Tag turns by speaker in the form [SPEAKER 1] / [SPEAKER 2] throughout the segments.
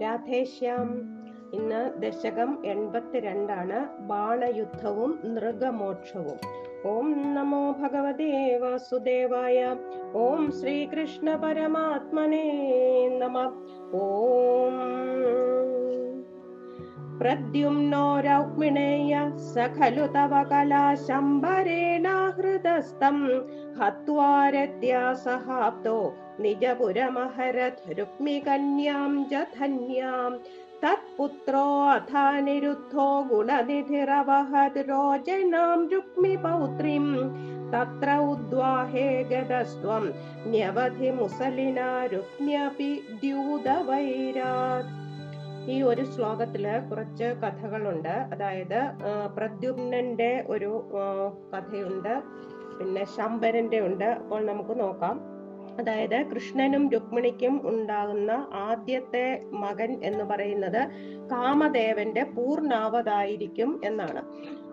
[SPEAKER 1] രാധേശ്യാം. ഇന്ന് ദശകം എൺപത്തിരണ്ടാണ്. ബാണയുദ്ധവും നൃഗമോക്ഷവും ഓം നമോ ഭഗവതേ വാസുദേവായ. ഓം ശ്രീകൃഷ്ണ പരമാത്മനേ നമ. ഓം प्रद्युम्नो रौक्मिणेय स खलु तव कला शम्बरेणाहृतस्तम् हत्वा हत्वारत्या सहाब्दो निजपुरमहरत् रुक्मिकन्यां च धन्यां तत्पुत्रोऽ निरुद्धो गुणनिधिरवहद् रोजिनां रुक्मिपौत्रीं तत्र उद्वाहे गतस्त्वं न्यवधि मुसलिना रुक्म्यपि द्यूतवैरात्। ഈ ഒരു ശ്ലോകത്തിൽ കുറച്ച് കഥകളുണ്ട്. അതായത് പ്രദ്യുമ്നന്റെ ഒരു കഥയുണ്ട്. പിന്നെ ശമ്പരന്റെ ഉണ്ട്. അപ്പോൾ നമുക്ക് നോക്കാം. അതായത് കൃഷ്ണനും രുക്മിണിക്കും ഉണ്ടാകുന്ന ആദ്യത്തെ മകൻ എന്ന് പറയുന്നത് കാമദേവന്റെ പൂർണാവതായിരിക്കും എന്നാണ്.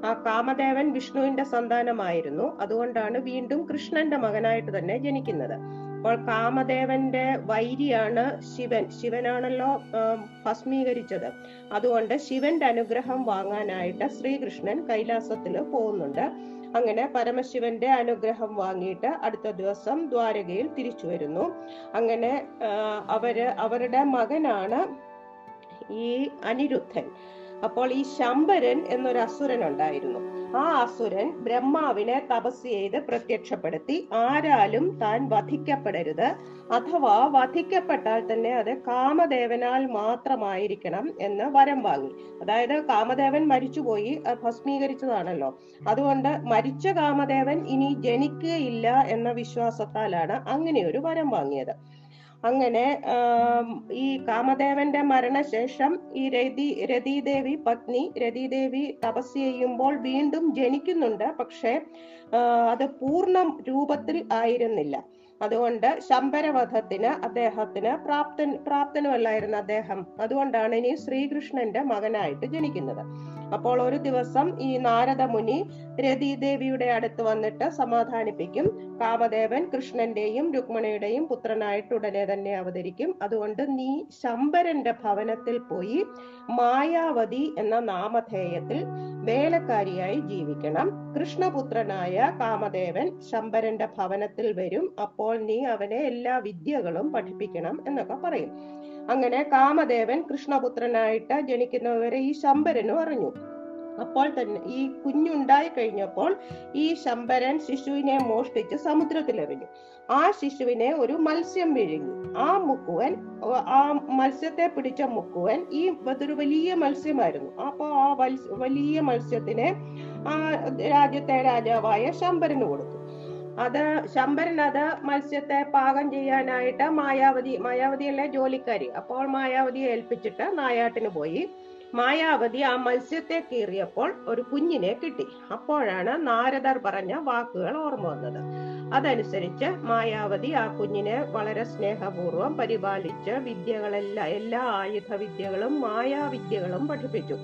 [SPEAKER 1] ആ കാമദേവൻ വിഷ്ണുവിന്റെ സന്താനമായിരുന്നു. അതുകൊണ്ടാണ് വീണ്ടും കൃഷ്ണന്റെ മകനായിട്ട് തന്നെ ജനിക്കുന്നത്. അപ്പോൾ കാമദേവന്റെ വൈരിയാണ് ശിവൻ. ശിവനാണല്ലോ ഭസ്മീകരിച്ചത്. അതുകൊണ്ട് ശിവന്റെ അനുഗ്രഹം വാങ്ങാനായിട്ട് ശ്രീകൃഷ്ണൻ കൈലാസത്തിൽ പോകുന്നുണ്ട്. അങ്ങനെ പരമശിവന്റെ അനുഗ്രഹം വാങ്ങിയിട്ട് അടുത്ത ദിവസം ദ്വാരകയിൽ തിരിച്ചു വരുന്നു. അങ്ങനെ അവർ അവരുടെ മകനാണ് ഈ അനിരുദ്ധൻ. അപ്പോൾ ഈ ശമ്പരൻ എന്നൊരു അസുരൻ ഉണ്ടായിരുന്നു. ആ അസുരൻ ബ്രഹ്മാവിനെ തപസ് ചെയ്ത് പ്രത്യക്ഷപ്പെടുത്തി. ആരാലും താൻ വധിക്കപ്പെടരുത്. അഥവാ വധിക്കപ്പെട്ടാൽ തന്നെ അത് കാമദേവനാൽ മാത്രമായിരിക്കണം എന്ന് വരം വാങ്ങി. അതായത് കാമദേവൻ മരിച്ചുപോയി ഭസ്മീകരിച്ചതാണല്ലോ. അതുകൊണ്ട് മരിച്ച കാമദേവൻ ഇനി ജനിക്കുകയില്ല എന്ന വിശ്വാസത്താലാണ് അങ്ങനെ ഒരു വരം വാങ്ങിയത്. അങ്ങനെ ഈ കാമദേവന്റെ മരണശേഷം ഈ രതി രതീദേവി പത്നി രതീദേവി തപസ് ചെയ്യുമ്പോൾ വീണ്ടും ജനിക്കുന്നുണ്ട്. പക്ഷെ അത് പൂർണ രൂപത്തിൽ ആയിരുന്നില്ല. അതുകൊണ്ട് ശമ്പരവധത്തിന് അദ്ദേഹത്തിന് പ്രാപ്തൻ പ്രാപ്തനുമല്ലായിരുന്നു അദ്ദേഹം അതുകൊണ്ടാണ് ഇനി ശ്രീകൃഷ്ണന്റെ മകനായിട്ട് ജനിക്കുന്നത്. അപ്പോൾ ഒരു ദിവസം ഈ നാരദ മുനി രതിദേവിയുടെ അടുത്ത് വന്നിട്ട് സമാധാനിപ്പിക്കും. കാമദേവൻ കൃഷ്ണന്റെയും രുക്മിണിയുടെയും പുത്രനായിട്ട് ഉടനെ തന്നെ അവതരിക്കും. അതുകൊണ്ട് നീ ശമ്പരന്റെ ഭവനത്തിൽ പോയി മായാവതി എന്ന നാമധേയത്തിൽ വേലക്കാരിയായി ജീവിക്കണം. കൃഷ്ണപുത്രനായ കാമദേവൻ ശമ്പരന്റെ ഭവനത്തിൽ വരും. അപ്പോൾ നീ അവനെ എല്ലാ വിദ്യകളും പഠിപ്പിക്കണം എന്നൊക്കെ പറയും. അങ്ങനെ കാമദേവൻ കൃഷ്ണപുത്രനായിട്ട് ജനിക്കുന്നവരെ ഈ ശമ്പരനും അറിഞ്ഞു. അപ്പോൾ തന്നെ ഈ കുഞ്ഞുണ്ടായി കഴിഞ്ഞപ്പോൾ ഈ ശമ്പരൻ ശിശുവിനെ മോഷ്ടിച്ച് സമുദ്രത്തിലെറിഞ്ഞു ആ ശിശുവിനെ ഒരു മത്സ്യം വിഴുങ്ങി. ആ മുക്കുവൻ ആ മത്സ്യത്തെ പിടിച്ച മുക്കുവൻ ഈ അതൊരു വലിയ മത്സ്യമായിരുന്നു. അപ്പോൾ ആ വലിയ മത്സ്യത്തിനെ ആ രാജ്യത്തെ രാജാവായ ശമ്പരന് കൊടുത്തു. അത് ശമ്പരൻ അത് മത്സ്യത്തെ പാകം ചെയ്യാനായിട്ട് മായാവതി മായാവതിയല്ലേ ജോലിക്കാരി? അപ്പോൾ മായാവതിയെ ഏൽപ്പിച്ചിട്ട് നായാട്ടിന് പോയി. മായാവതി ആ മത്സ്യത്തെ കീറിയപ്പോൾ ഒരു കുഞ്ഞിനെ കിട്ടി. അപ്പോഴാണ് നാരദർ പറഞ്ഞ വാക്കുകൾ ഓർമ്മ വന്നത്. അതനുസരിച്ച് മായാവതി ആ കുഞ്ഞിനെ വളരെ സ്നേഹപൂർവം പരിപാലിച്ച് വിദ്യകളെല്ലാം എല്ലാ ആയുധ വിദ്യകളും മായാവിദ്യകളും പഠിപ്പിച്ചു.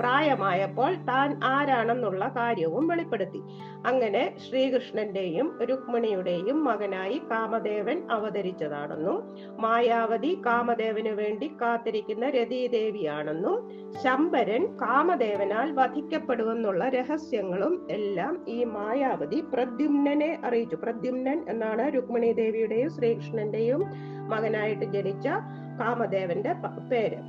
[SPEAKER 1] പ്രായമായപ്പോൾ താൻ ആരാണെന്നുള്ള കാര്യവും വെളിപ്പെടുത്തി. അങ്ങനെ ശ്രീകൃഷ്ണന്റെയും രുക്മിണിയുടെയും മകനായി കാമദേവൻ അവതരിച്ചതാണെന്നും മായാവതി കാമദേവന് വേണ്ടി കാത്തിരിക്കുന്ന രതീദേവിയാണെന്നും ശമ്പരൻ കാമദേവനാൽ വധിക്കപ്പെടുമെന്നുള്ള രഹസ്യങ്ങളും എല്ലാം ഈ മായാവതി പ്രദ്യുമ്നനെ അറിയിച്ചു. പ്രദ്യുമ്നൻ എന്നാണ് രുക്മിണി ദേവിയുടെയും ശ്രീകൃഷ്ണന്റെയും മകനായിട്ട് ജനിച്ച കാമദേവന്റെ പേര്.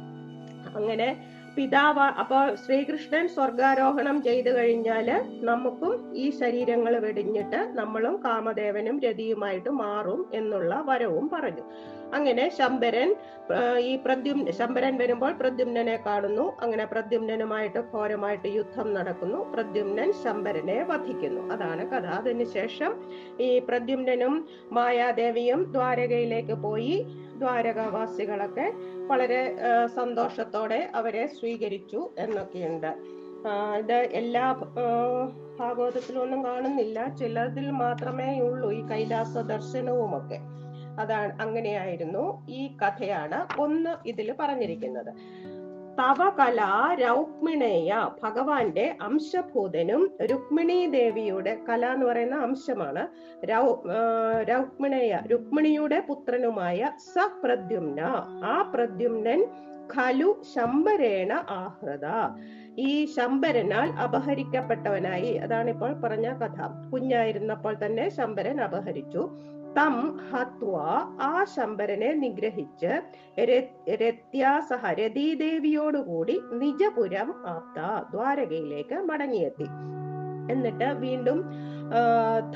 [SPEAKER 1] അങ്ങനെ പിതാവ് അപ്പൊ ശ്രീകൃഷ്ണൻ സ്വർഗാരോഹണം ചെയ്തു കഴിഞ്ഞാൽ നമുക്കും ഈ ശരീരങ്ങൾ വെടിഞ്ഞിട്ട് നമ്മളും കാമദേവനും രതിയുമായിട്ട് മാറും എന്നുള്ള വരവും പറഞ്ഞു. അങ്ങനെ ശമ്പരൻ ഈ പ്രദ്യു ശമ്പരൻ വരുമ്പോൾ പ്രദ്യുമ്നനെ കാണുന്നു. അങ്ങനെ പ്രദ്യുമ്നനുമായിട്ട് ഘോരമായിട്ട് യുദ്ധം നടക്കുന്നു. പ്രദ്യുമ്നൻ ശമ്പരനെ വധിക്കുന്നു. അതാണ് കഥ. അതിനുശേഷം ഈ പ്രദ്യുമ്നനും മായാദേവിയും ദ്വാരകയിലേക്ക് പോയി. ദ്വാരകാവാസികളൊക്കെ വളരെ സന്തോഷത്തോടെ അവരെ സ്വീകരിച്ചു എന്നൊക്കെയുണ്ട്. ഇത് എല്ലാ ഭാഗവതത്തിലൊന്നും കാണുന്നില്ല. ചിലതിൽ മാത്രമേ ഉള്ളൂ ഈ കൈലാസ ദർശനവും ഒക്കെ അതാണ് അങ്ങനെയായിരുന്നു ഈ കഥയാണ് ഒന്ന് ഇതിൽ പറഞ്ഞിരിക്കുന്നത്. തവ കല രൗക്മിണേയ ഭഗവാന്റെ അംശഭൂതനും രുക്മിണി ദേവിയുടെ കല എന്ന് പറയുന്ന അംശമാണ്. രൗ രൗക്മിണേയ രുക്മിണിയുടെ പുത്രനുമായ സ പ്രദ്യുമ്ന ആ പ്രദ്യുമ്നൻ ഖലു ശംബരേണ ആഹൃത. ഈ ശംബരനാൽ അപഹരിക്കപ്പെട്ടവനായി അതാണ് ഇപ്പോൾ പറഞ്ഞ കഥ. കുഞ്ഞായിരുന്നപ്പോൾ തന്നെ ശംബരൻ അപഹരിച്ചു. തം ഹത്വ ആ ശമ്പരനെ നിഗ്രഹിച്ച് രത്യാസഹ രതീദേവിയോടുകൂടി നിജപുരം ആപ്ത ദ്വാരകയിലേക്ക് മടങ്ങിയെത്തി. എന്നിട്ട് വീണ്ടും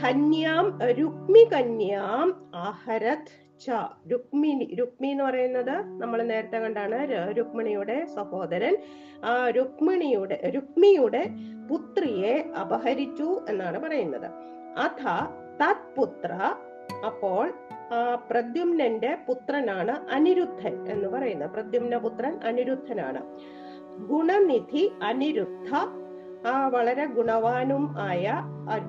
[SPEAKER 1] ധന്യാം രുക്മി കന്യാം ആഹരത് ച രുക്മിണി രുക്മി എന്ന് പറയുന്നത് നമ്മൾ നേരത്തെ കണ്ടാണ് രുക്മിണിയുടെ സഹോദരൻ. ആ രുക്മിണിയുടെ രുക്മിയുടെ പുത്രിയെ അപഹരിച്ചു എന്നാണ് പറയുന്നത്. അഥ തത്പുത്ര അപ്പോൾ പ്രദ്യുമ്നന്റെ പുത്രനാണ് അനിരുദ്ധൻ എന്ന് പറയുന്നത്. പ്രദ്യുമ്ന പുത്രൻ അനിരുദ്ധനാണ്. ഗുണനിധി അനിരുദ്ധ. ആ വളരെ ഗുണവാനും ആയ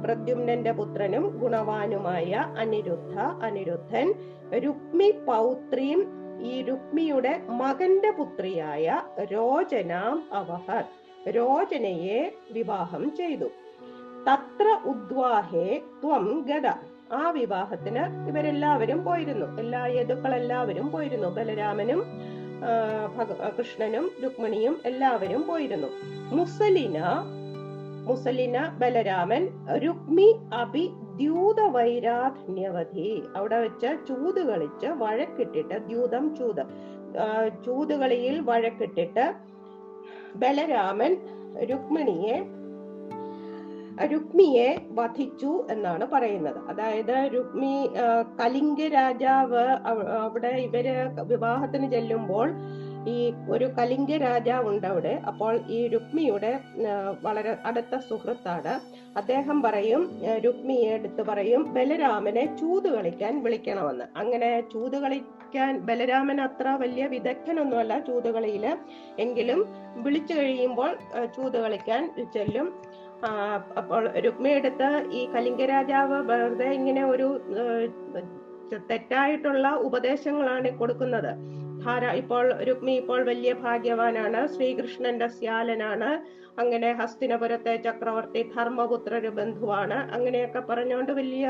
[SPEAKER 1] പ്രദ്യുമ്നന്റെ പുത്രനും ഗുണവാനുമായ അനിരുദ്ധ അനിരുദ്ധൻ. രുക്മി പൗത്രിയും ഈ രുക്മിയുടെ മകന്റെ പുത്രിയായ രോചനാം അവഹർ. രോചനയെ വിവാഹം ചെയ്തു. തത്ര ഉദ്വാഹേ ത്വം ഗത ആ വിവാഹത്തിന് ഇവരെല്ലാവരും പോയിരുന്നു. എല്ലാ യദുക്കളെല്ലാവരും പോയിരുന്നു. ബലരാമനും കൃഷ്ണനും രുക്മിണിയും എല്ലാവരും പോയിരുന്നു. മുസലിന മുസലിന ബലരാമൻ രുക്മി അഭി ദ്യൂത വൈരാധന്യവധി അവിടെ വെച്ച് ചൂത് കളിച്ച് വഴക്കിട്ടിട്ട് ദ്യൂതം ചൂത് ചൂതുകളിയിൽ വഴക്കിട്ടിട്ട് ബലരാമൻ രുക്മിണിയെ രുക്മിയെ വധിച്ചു എന്നാണ് പറയുന്നത്. അതായത് രുക്മി കലിംഗ രാജാവ് അവിടെ ഇവർ വിവാഹത്തിന് ചെല്ലുമ്പോൾ ഈ ഒരു കലിംഗ രാജാവ് ഉണ്ട് അവിടെ. അപ്പോൾ ഈ രുക്മിയുടെ വളരെ അടുത്ത സുഹൃത്താണ്. അദ്ദേഹം പറയും രുക്മിയെ എടുത്ത് പറയും ബലരാമനെ ചൂത് കളിക്കാൻ വിളിക്കണമെന്ന്. അങ്ങനെ ചൂത് കളിക്കാൻ ബലരാമൻ അത്ര വലിയ വിദഗ്ധനൊന്നുമല്ല ചൂതുകളിയിൽ എങ്കിലും വിളിച്ചു കഴിയുമ്പോൾ ചൂത് കളിക്കാൻ ചെല്ലും. അപ്പോൾ രുക്മി എടുത്ത് ഈ കലിംഗ രാജാവ് വെറുതെ ഇങ്ങനെ ഒരു തെറ്റായിട്ടുള്ള ഉപദേശങ്ങളാണ് കൊടുക്കുന്നത്. ഇപ്പോൾ രുക്മി ഇപ്പോൾ വലിയ ഭാഗ്യവാനാണ്. ശ്രീകൃഷ്ണന്റെ സ്യാലനാണ്. അങ്ങനെ ഹസ്തിനപുരത്തെ ചക്രവർത്തി ധർമ്മപുത്രര് ബന്ധുവാണ്. അങ്ങനെയൊക്കെ പറഞ്ഞുകൊണ്ട് വലിയ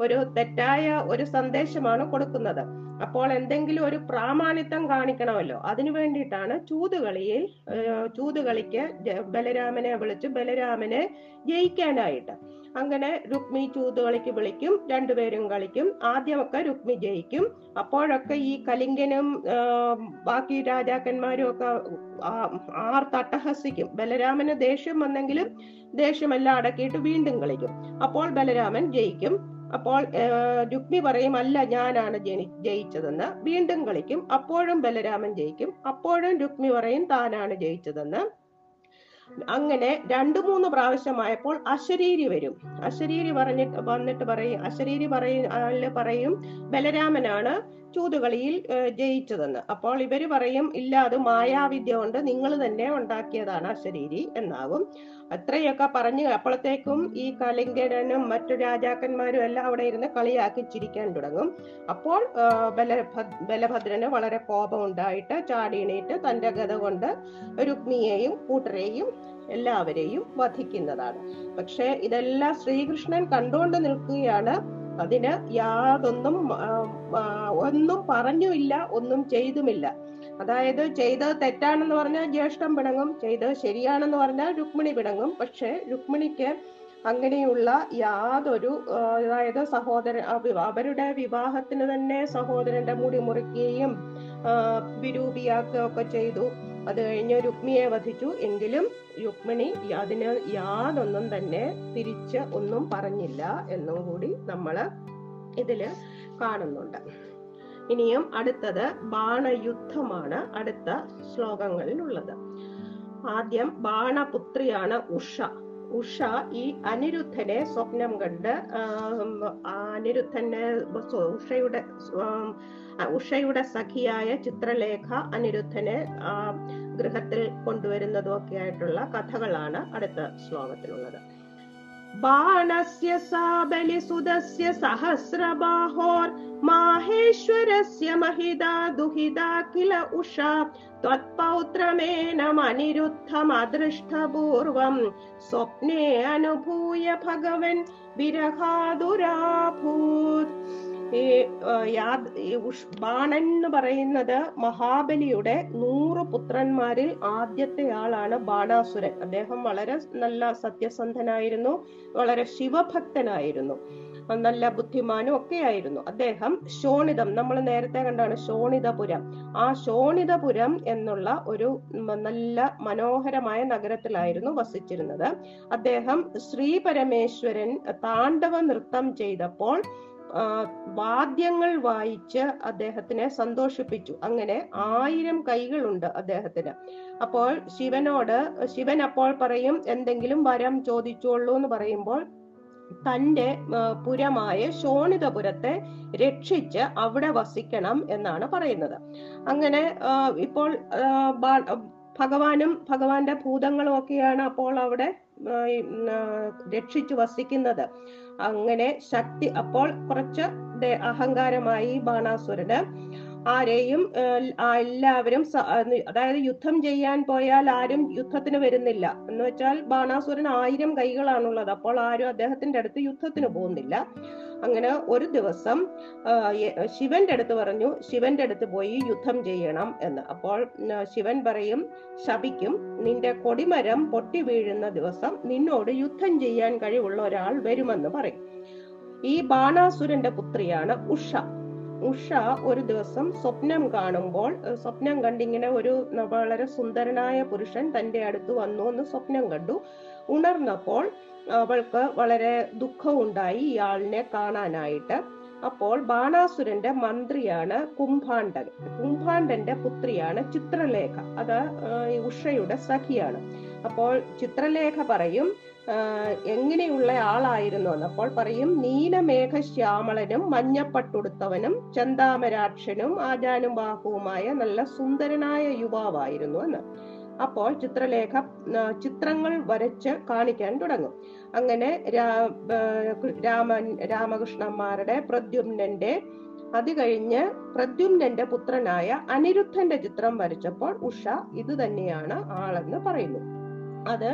[SPEAKER 1] ഒരു തെറ്റായ ഒരു സന്ദേശമാണ് കൊടുക്കുന്നത്. അപ്പോൾ എന്തെങ്കിലും ഒരു പ്രാമാണിത്വം കാണിക്കണമല്ലോ. അതിനു വേണ്ടിയിട്ടാണ് ചൂതുകളിയിൽ ചൂതുകളിക്ക് ബലരാമനെ വിളിച്ച് ബലരാമനെ ജയിക്കാനായിട്ട്. അങ്ങനെ രുക്മി ചൂതുകളിക്ക് വിളിക്കും രണ്ടുപേരും കളിക്കും ആദ്യമൊക്കെ രുക്മി ജയിക്കും. അപ്പോഴൊക്കെ ഈ കലിംഗനും ബാക്കി രാജാക്കന്മാരും ഒക്കെ ആർ തട്ടഹസിക്കും. ബലരാമന് ദേഷ്യം വന്നെങ്കിലും ദേഷ്യമെല്ലാം അടക്കിയിട്ട് വീണ്ടും കളിക്കും. അപ്പോൾ ബലരാമൻ ജയിക്കും. അപ്പോൾ രുക്മി പറയും അല്ല ഞാനാണ് ജനി ജയിച്ചതെന്ന്. വീണ്ടും കളിക്കും. അപ്പോഴും ബലരാമൻ ജയിക്കും. അപ്പോഴും രുക്മി പറയും താനാണ് ജയിച്ചതെന്ന്. അങ്ങനെ രണ്ടു മൂന്ന് പ്രാവശ്യമായപ്പോൾ അശരീരി വരും. അശരീരി പറഞ്ഞിട്ട് വന്നിട്ട് പറയും അശരീരി പറയും പറയും ബലരാമനാണ് ചൂതുകളിയിൽ ജയിച്ചതെന്ന്. അപ്പോൾ ഇവർ പറയും ഇല്ല അത് മായാവിദ്യ കൊണ്ട് നിങ്ങൾ തന്നെ ഉണ്ടാക്കിയതാണ് അശരീരി എന്നാകും അത്രയൊക്കെ പറഞ്ഞ് അപ്പോഴത്തേക്കും ഈ കലിംഗനും മറ്റു രാജാക്കന്മാരും എല്ലാം അവിടെ ഇരുന്ന് കളിയാക്കി ചിരിക്കാൻ തുടങ്ങും. അപ്പോൾ ബലഭദ്രന് വളരെ കോപം ഉണ്ടായിട്ട് ചാടിയണീട്ട് തന്റെ ഗത കൊണ്ട് രുക്മിയെയും കൂട്ടരെയും എല്ലാവരെയും വധിക്കുന്നതാണ്. പക്ഷെ ഇതെല്ലാം ശ്രീകൃഷ്ണൻ കണ്ടുകൊണ്ട് നിൽക്കുകയാണ്. അതിന് യാതൊന്നും ഒന്നും പറഞ്ഞുമില്ല ഒന്നും ചെയ്തുമില്ല. അതായത് ചെയ്തത് തെറ്റാണെന്ന് പറഞ്ഞാൽ ജ്യേഷ്ഠം പിണങ്ങും ചെയ്തത് ശരിയാണെന്ന് പറഞ്ഞാൽ രുക്മിണി പിണങ്ങും. പക്ഷെ രുക്മിണിക്ക് അങ്ങനെയുള്ള യാതൊരു അതായത് സഹോദര അവരുടെ വിവാഹത്തിന് തന്നെ സഹോദരന്റെ മുടി മുറിക്കുകയും വിരൂപിയാക്കുകയും ഒക്കെ ചെയ്തു. അത് കഴിഞ്ഞ് രുക്മിയെ വധിച്ചു. എങ്കിലും രുക്മിണി അതിന് യാതൊന്നും തന്നെ തിരിച്ച് ഒന്നും പറഞ്ഞില്ല എന്നും കൂടി നമ്മൾ ഇതിൽ കാണുന്നുണ്ട്. ഇനിയും അടുത്തത് ബാണയുദ്ധമാണ് അടുത്ത ശ്ലോകങ്ങളിലുള്ളത്. ആദ്യം ബാണപുത്രിയാണ് ഉഷ. ഉഷ ഈ അനിരുദ്ധനെ സ്വപ്നം കണ്ട് അനിരുദ്ധന്റെ ഉഷയുടെ ഉഷയുടെ സഖിയായ ചിത്രലേഖ അനിരുദ്ധനെ ഗൃഹത്തിൽ കൊണ്ടുവരുന്നതും ഒക്കെ ആയിട്ടുള്ള കഥകളാണ് അടുത്ത ശ്ലോകത്തിലുള്ളത്. बाणस्य सा बलिसुदस्य सहस्रबाहोर्माहेश्वरस्य महिदा दुहिदा किल उषा त्वत्पौत्रमेनमनिरुद्धमदृष्ट पूर्वम् स्वप्ने अनुभूय भगवन् विरहादुराभूत्। ഈ ബാണൻ എന്ന് പറയുന്നത് മഹാബലിയുടെ നൂറ് പുത്രന്മാരിൽ ആദ്യത്തെ ആളാണ് ബാണാസുരൻ. അദ്ദേഹം വളരെ നല്ല സത്യസന്ധനായിരുന്നു വളരെ ശിവഭക്തനായിരുന്നു നല്ല ബുദ്ധിമാനും ഒക്കെ ആയിരുന്നു. അദ്ദേഹം ശോണിതം നമ്മൾ നേരത്തെ കണ്ടാണ് ശോണിതപുരം. ആ ശോണിതപുരം എന്നുള്ള ഒരു നല്ല മനോഹരമായ നഗരത്തിലായിരുന്നു വസിച്ചിരുന്നത്. അദ്ദേഹം ശ്രീ പരമേശ്വരൻ താണ്ഡവ നൃത്തം ചെയ്തപ്പോൾ വാദ്യങ്ങൾ വായിച്ച് അദ്ദേഹത്തിനെ സന്തോഷിപ്പിച്ചു. അങ്ങനെ ആയിരം കൈകളുണ്ട് അദ്ദേഹത്തിന്. അപ്പോൾ ശിവനോട് ശിവൻ അപ്പോൾ പറയും എന്തെങ്കിലും വരം ചോദിച്ചോളൂ എന്ന് പറയുമ്പോൾ തന്റെ പുരമായ ശോണിതപുരത്തെ രക്ഷിച്ച് അവിടെ വസിക്കണം എന്നാണ് പറയുന്നത്. അങ്ങനെ ഇപ്പോൾ ഭഗവാനും ഭഗവാന്റെ ഭൂതങ്ങളും ഒക്കെയാണ് അപ്പോൾ അവിടെ രക്ഷിച്ചു വസിക്കുന്നത്. അങ്ങനെ ശക്തി അപ്പോൾ കുറച്ച് അഹങ്കാരമായി ബാണാസുരന് ആരെയും എല്ലാവരും അതായത് യുദ്ധം ചെയ്യാൻ പോയാൽ ആരും യുദ്ധത്തിന് വരുന്നില്ല. എന്ന് വെച്ചാൽ ബാണാസുരൻ ആയിരം കൈകളാണുള്ളത്. അപ്പോൾ ആരും അദ്ദേഹത്തിന്റെ അടുത്ത് യുദ്ധത്തിന് പോകുന്നില്ല. അങ്ങനെ ഒരു ദിവസം ശിവന്റെ അടുത്ത് പറഞ്ഞു ശിവന്റെ അടുത്ത് പോയി യുദ്ധം ചെയ്യണം എന്ന്. അപ്പോൾ ശിവൻ പറയും ശപിക്കും. നിന്റെ കൊടിമരം പൊട്ടി വീഴുന്ന ദിവസം നിന്നോട് യുദ്ധം ചെയ്യാൻ കഴിവുള്ള ഒരാൾ വരുമെന്ന് പറയും. ഈ ബാണാസുരന്റെ പുത്രിയാണ് ഉഷ. ഉഷ ഒരു ദിവസം സ്വപ്നം കാണുമ്പോൾ സ്വപ്നം കണ്ടിങ്ങനെ ഒരു വളരെ സുന്ദരനായ പുരുഷൻ തന്റെ അടുത്ത് വന്നു എന്ന് സ്വപ്നം കണ്ടു. ഉണർന്നപ്പോൾ അവൾക്ക് വളരെ ദുഃഖമുണ്ടായി ഇയാളിനെ കാണാനായിട്ട്. അപ്പോൾ ബാണാസുരന്റെ മന്ത്രിയാണ് കുംഭാണ്ഡൻ. കുംഭാണ്ഡന്റെ പുത്രിയാണ് ചിത്രലേഖ. അത് ഉഷയുടെ സഖിയാണ്. അപ്പോൾ ചിത്രലേഖ പറയും എങ്ങനെയുള്ള ആളായിരുന്നു എന്ന് അപ്പോൾ പറയും നീലമേഘ ശ്യാമളനും മഞ്ഞപ്പട്ടുടുത്തവനും ചന്താമരാക്ഷനും ആജാനും ബാഹുവുമായ നല്ല സുന്ദരനായ യുവാവായിരുന്നു എന്ന്. അപ്പോൾ ചിത്രലേഖ ചിത്രങ്ങൾ വരച്ച് കാണിക്കാൻ തുടങ്ങും. അങ്ങനെ രാമൻ രാമകൃഷ്ണന്മാരുടെ പ്രദ്യുമ്നന്റെ അത് കഴിഞ്ഞ് പ്രദ്യുമ്നന്റെ പുത്രനായ അനിരുദ്ധന്റെ ചിത്രം വരച്ചപ്പോൾ ഉഷ ഇത് തന്നെയാണ് ആളെന്ന് പറയുന്നു. അത്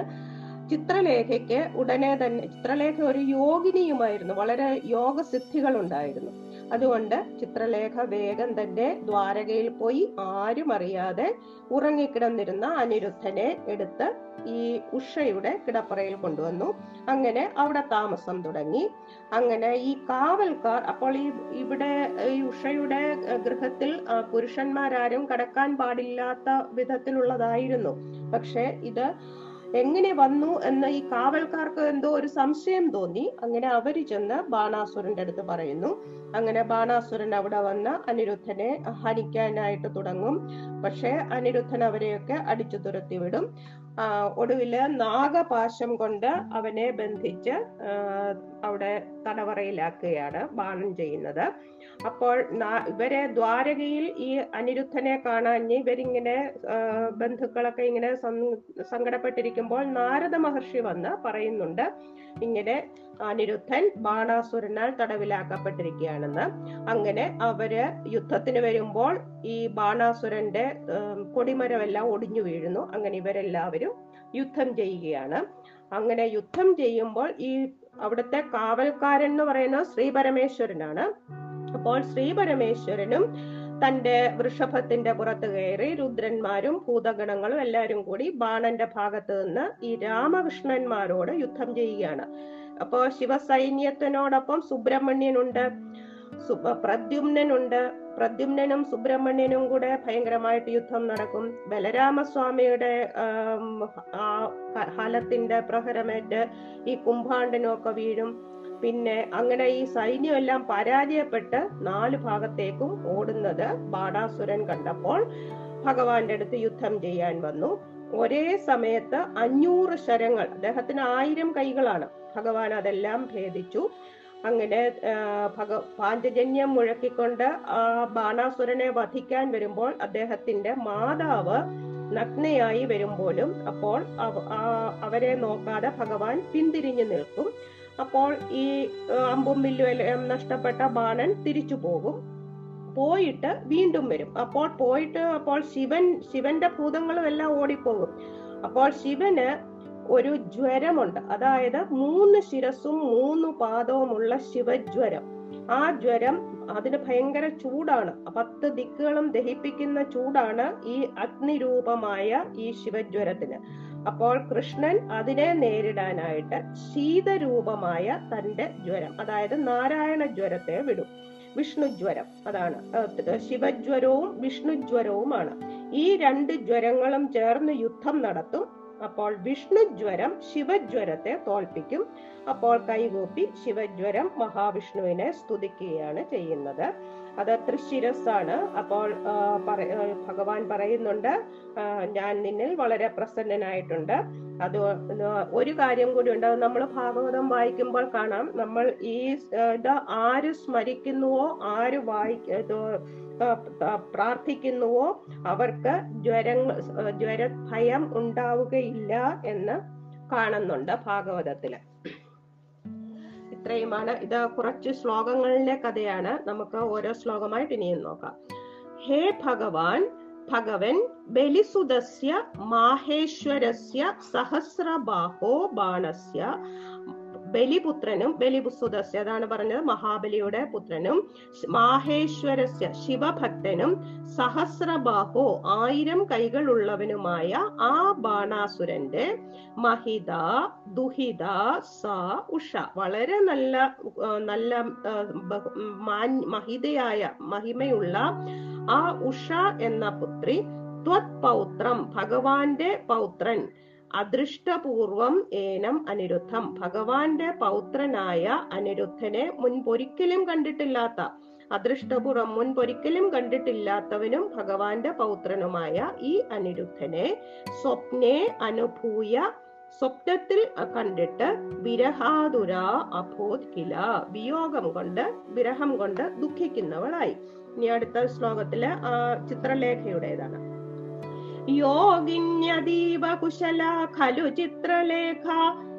[SPEAKER 1] ചിത്രലേഖയ്ക്ക് ഉടനെ തന്നെ ചിത്രലേഖ ഒരു യോഗിനിയുമായിരുന്നു. വളരെ യോഗ സിദ്ധികൾ ഉണ്ടായിരുന്നു അതുകൊണ്ട് ചിത്രലേഖ വേഗം തന്നെ ദ്വാരകയിൽ പോയി ആരും അറിയാതെ ഉറങ്ങിക്കിടന്നിരുന്ന അനിരുദ്ധനെ എടുത്ത് ഈ ഉഷയുടെ കിടപ്പറയിൽ കൊണ്ടുവന്നു. അങ്ങനെ അവിടെ താമസം തുടങ്ങി. അങ്ങനെ ഈ കാവൽക്കാർ അപ്പോൾ ഈ ഇവിടെ ഈ ഉഷയുടെ ഗൃഹത്തിൽ പുരുഷന്മാരാരും കടക്കാൻ പാടില്ലാത്ത വിധത്തിലുള്ളതായിരുന്നു. പക്ഷെ ഇത് എങ്ങനെ വന്നു എന്ന് ഈ കാവൽക്കാർക്ക് എന്തോ ഒരു സംശയം തോന്നി. അങ്ങനെ അവർ ചെന്ന് ബാണാസുരന്റെ അടുത്ത് പറയുന്നു. അങ്ങനെ ബാണാസുരൻ അവിടെ വന്ന് അനിരുദ്ധനെ ഹനിക്കാനായിട്ട് തുടങ്ങും. പക്ഷെ അനിരുദ്ധൻ അവരെയൊക്കെ അടിച്ചു തുരത്തി വിടും. ഒടുവിൽ നാഗപാശം കൊണ്ട് അവനെ ബന്ധിച്ച് അവിടെ തടവറയിലാക്കുകയാണ് ബാലൻ ചെയ്യുന്നത്. അപ്പോൾ ഇവരെ ദ്വാരകയിൽ ഈ അനിരുദ്ധനെ കാണാൻ ഇവരിങ്ങനെ ബന്ധുക്കളൊക്കെ ഇങ്ങനെ സങ്കടപ്പെട്ടിരിക്കുമ്പോൾ നാരദ മഹർഷി വന്ന് പറയുന്നുണ്ട് ഇങ്ങനെ അനിരുദ്ധൻ ബാണാസുരനാൽ തടവിലാക്കപ്പെട്ടിരിക്കുകയാണെന്ന്. അങ്ങനെ അവർ യുദ്ധത്തിന് വരുമ്പോൾ ഈ ബാണാസുരന്റെ കൊടിമരമെല്ലാം ഒടിഞ്ഞു വീഴുന്നു. അങ്ങനെ ഇവരെല്ലാവരും യുദ്ധം ചെയ്യുകയാണ്. അങ്ങനെ യുദ്ധം ചെയ്യുമ്പോൾ ഈ അവിടുത്തെ കാവൽക്കാരൻ എന്ന് പറയുന്ന ശ്രീ പരമേശ്വരനാണ്. അപ്പോൾ ശ്രീ പരമേശ്വരനും തന്റെ വൃഷഭത്തിന്റെ പുറത്ത് കയറി രുദ്രന്മാരും ഭൂതഗണങ്ങളും എല്ലാവരും കൂടി ബാണന്റെ ഭാഗത്ത് നിന്ന് ഈ രാമകൃഷ്ണന്മാരോട് യുദ്ധം ചെയ്യുകയാണ്. അപ്പോ ശിവസൈന്യത്തിനോടൊപ്പം സുബ്രഹ്മണ്യനുണ്ട്. സു- പ്രദ്യുമ്നും സുബ്രഹ്മണ്യനും കൂടെ ഭയങ്കരമായിട്ട് യുദ്ധം നടക്കും. ബലരാമസ്വാമിയുടെ ഹലത്തിന്റെ പ്രഹരമേറ്റ് ഈ കുംഭാണ്ടനും ഒക്കെ വീഴും. പിന്നെ അങ്ങനെ ഈ സൈന്യം എല്ലാം പരാജയപ്പെട്ട് നാല് ഭാഗത്തേക്കും ഓടുന്നത് ബാടാസുരൻ കണ്ടപ്പോൾ ഭഗവാന്റെ അടുത്ത് യുദ്ധം ചെയ്യാൻ വന്നു. ഒരേ സമയത്ത് അഞ്ഞൂറ് ശരങ്ങൾ അദ്ദേഹത്തിന് ആയിരം കൈകളാണ്. ഭഗവാൻ അതെല്ലാം ഭേദിച്ചു. അങ്ങനെ ഭഗ പാഞ്ചജന്യം മുഴക്കിക്കൊണ്ട് ആ ബാണാസുരനെ വധിക്കാൻ വരുമ്പോൾ അദ്ദേഹത്തിന്റെ മാതാവ് നഗ്നയായി വരുമ്പോഴും അപ്പോൾ അവരെ നോക്കാതെ ഭഗവാൻ പിന്തിരിഞ്ഞു നിൽക്കും. അപ്പോൾ ഈ അമ്പും വില്ലും എല്ലാം നഷ്ടപ്പെട്ട ബാണൻ തിരിച്ചു പോകും. പോയിട്ട് വീണ്ടും വരും. അപ്പോൾ പോയിട്ട് അപ്പോൾ ശിവൻ ശിവന്റെ ഭൂതങ്ങളും എല്ലാം ഓടിപ്പോകും. അപ്പോൾ ശിവന് ഒരു ജ്വരമുണ്ട്. അതായത് മൂന്ന് ശിരസും മൂന്ന് പാദവുമുള്ള ശിവജ്വരം. ആ ജ്വരം അതിന് ഭയങ്കര ചൂടാണ്. പത്ത് ദിക്കുകളും ദഹിപ്പിക്കുന്ന ചൂടാണ് ഈ അഗ്നിരൂപമായ ഈ ശിവജ്വരത്തിന്. അപ്പോൾ കൃഷ്ണൻ അതിനെ നേരിടാനായിട്ട് ശീതരൂപമായ തന്റെ ജ്വരം അതായത് നാരായണ ജ്വരത്തെ വിടും. വിഷ്ണുജ്വരം അതാണ്. ശിവജ്വരവും വിഷ്ണുജ്വരവുമാണ്. ഈ രണ്ട് ജ്വരങ്ങളും ചേർന്ന് യുദ്ധം നടത്തും. അപ്പോൾ വിഷ്ണുജ്വരം ശിവജ്വരത്തെ തോൽപ്പിക്കും. അപ്പോൾ കൈകൂപ്പി ശിവജ്വരം മഹാവിഷ്ണുവിനെ സ്തുതിക്കുകയാണ് ചെയ്യുന്നത്. അത് തൃശിരസ്സാണ് അപ്പോൾ ഭഗവാൻ പറയുന്നുണ്ട് ഞാൻ നിന്നിൽ വളരെ പ്രസന്നനായിട്ടുണ്ട്. അത് ഒരു കാര്യം കൂടി ഉണ്ട്. നമ്മൾ ഭാഗവതം വായിക്കുമ്പോൾ കാണാം. നമ്മൾ ഈ ആര് സ്മരിക്കുന്നുവോ ആര് വായിക്ക പ്രാർത്ഥിക്കുന്നുവോ അവർക്ക് ജ്വരങ്ങൾ ജ്വര ഭയം ഉണ്ടാവുകയില്ല എന്ന് കാണുന്നുണ്ട് ഭാഗവതത്തിൽ. ഇത്രയുമാണ്. ഇത് കുറച്ച് ശ്ലോകങ്ങളിലെ കഥയാണ്. നമുക്ക് ഓരോ ശ്ലോകമായിട്ട് ഇനിയും നോക്കാം. ഹേ ഭഗവാൻ ഭഗവൻ ബലിസുതസ്യ മാഹേശ്വരസ്യ സഹസ്രബാഹോ ബാണസ്യ. ബലിപുത്രനും ബലിസുതസ്യ അതാണ് പറഞ്ഞത് മഹാബലിയുടെ പുത്രനും മാഹേശ്വരസ്യ ശിവഭക്തനും സഹസ്രബാഹോ ആയിരം കൈകളുള്ളവനുമായ ആ ബാണാസുരന്റെ മഹിത ദുഹിത സ ഉഷ. വളരെ നല്ല നല്ല മഹിതയായ മഹിമയുള്ള ആ ഉഷ എന്ന പുത്രി ത്വത് പൗത്രം ഭഗവാന്റെ പൗത്രൻ അദൃഷ്ടപൂർവം ഏനം അനിരുദ്ധം. ഭഗവാന്റെ പൗത്രനായ അനിരുദ്ധനെ മുൻപൊരിക്കലും കണ്ടിട്ടില്ലാത്ത അദൃഷ്ടപൂർവം മുൻപൊരിക്കലും കണ്ടിട്ടില്ലാത്തവനും ഭഗവാന്റെ പൗത്രനുമായ ഈ അനിരുദ്ധനെ സ്വപ്നെ അനുഭൂയ സ്വപ്നത്തിൽ കണ്ടിട്ട് വിരഹാതുര അഭോത് കില. വിയോഗം കൊണ്ട് വിരഹം കൊണ്ട് ദുഃഖിക്കുന്നവളായി. ഇനി അടുത്ത ശ്ലോകത്തിൽ ചിത്രലേഖയുടേതാണ്. യോഗിന്യതീവ കുശല ഖലു ചിത്രലേഖ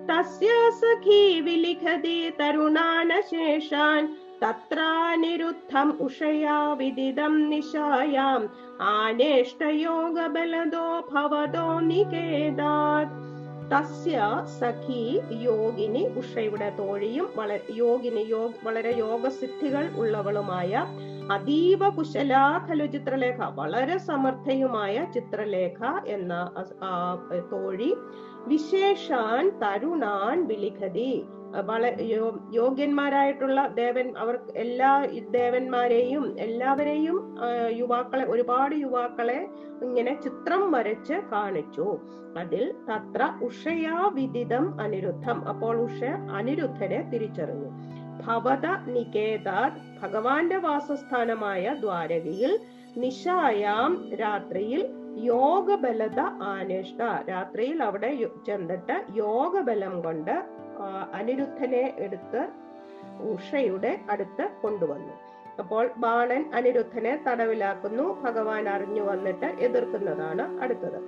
[SPEAKER 1] തസ്യ സഖീ വിലിഖതി തരുണാനശേഷാൻ. തത്രാനിരുദ്ധം ഉഷയാ വിദിതം നിശായാം. ആനേഷ്ടയോഗബലദോ ഭവതോ നികേദാത് തസ്യ സഖി യോഗിനി ഉഷയുടെ തോഴിയും വളരെ യോഗിനി യോഗ വളരെ യോഗസിദ്ധികൾ ഉള്ളവളുമായ അതീവ കുശലാ ഖലു ചിത്രലേഖ വളരെ സമർത്ഥയുമായ ചിത്രലേഖ എന്ന തോഴി വിശേഷാൻ തരുണാൻ വിളിഖതി. യോഗ്യന്മാരായിട്ടുള്ള ദേവൻ അവർ എല്ലാ ദേവന്മാരെയും എല്ലാവരെയും യുവാക്കളെ ഒരുപാട് യുവാക്കളെ ഇങ്ങനെ ചിത്രം വരച്ച് കാണിച്ചു. അതിൽ തത്ര ഉഷയാ വിദിതം അനിരുദ്ധം. അപ്പോൾ ഉഷ അനിരുദ്ധനെ തിരിച്ചറിഞ്ഞു. ഭവത നികേതാത് ഭഗവാന്റെ വാസസ്ഥാനമായ ദ്വാരകയിൽ നിശായാം രാത്രിയിൽ യോഗബലത ആനേഷ്ട രാത്രിയിൽ അവിടെ ചെന്നിട്ട് യോഗബലം കൊണ്ട് അനിരുദ്ധനെ എടുത്ത് ഉഷയുടെ അടുത്ത് കൊണ്ടുവന്നു. അപ്പോൾ ബാണൻ അനിരുദ്ധനെ തടവിലാക്കുന്നു. ഭഗവാൻ അറിഞ്ഞു വന്നിട്ട് എതിർക്കുന്നതാണ് അടുത്തത്.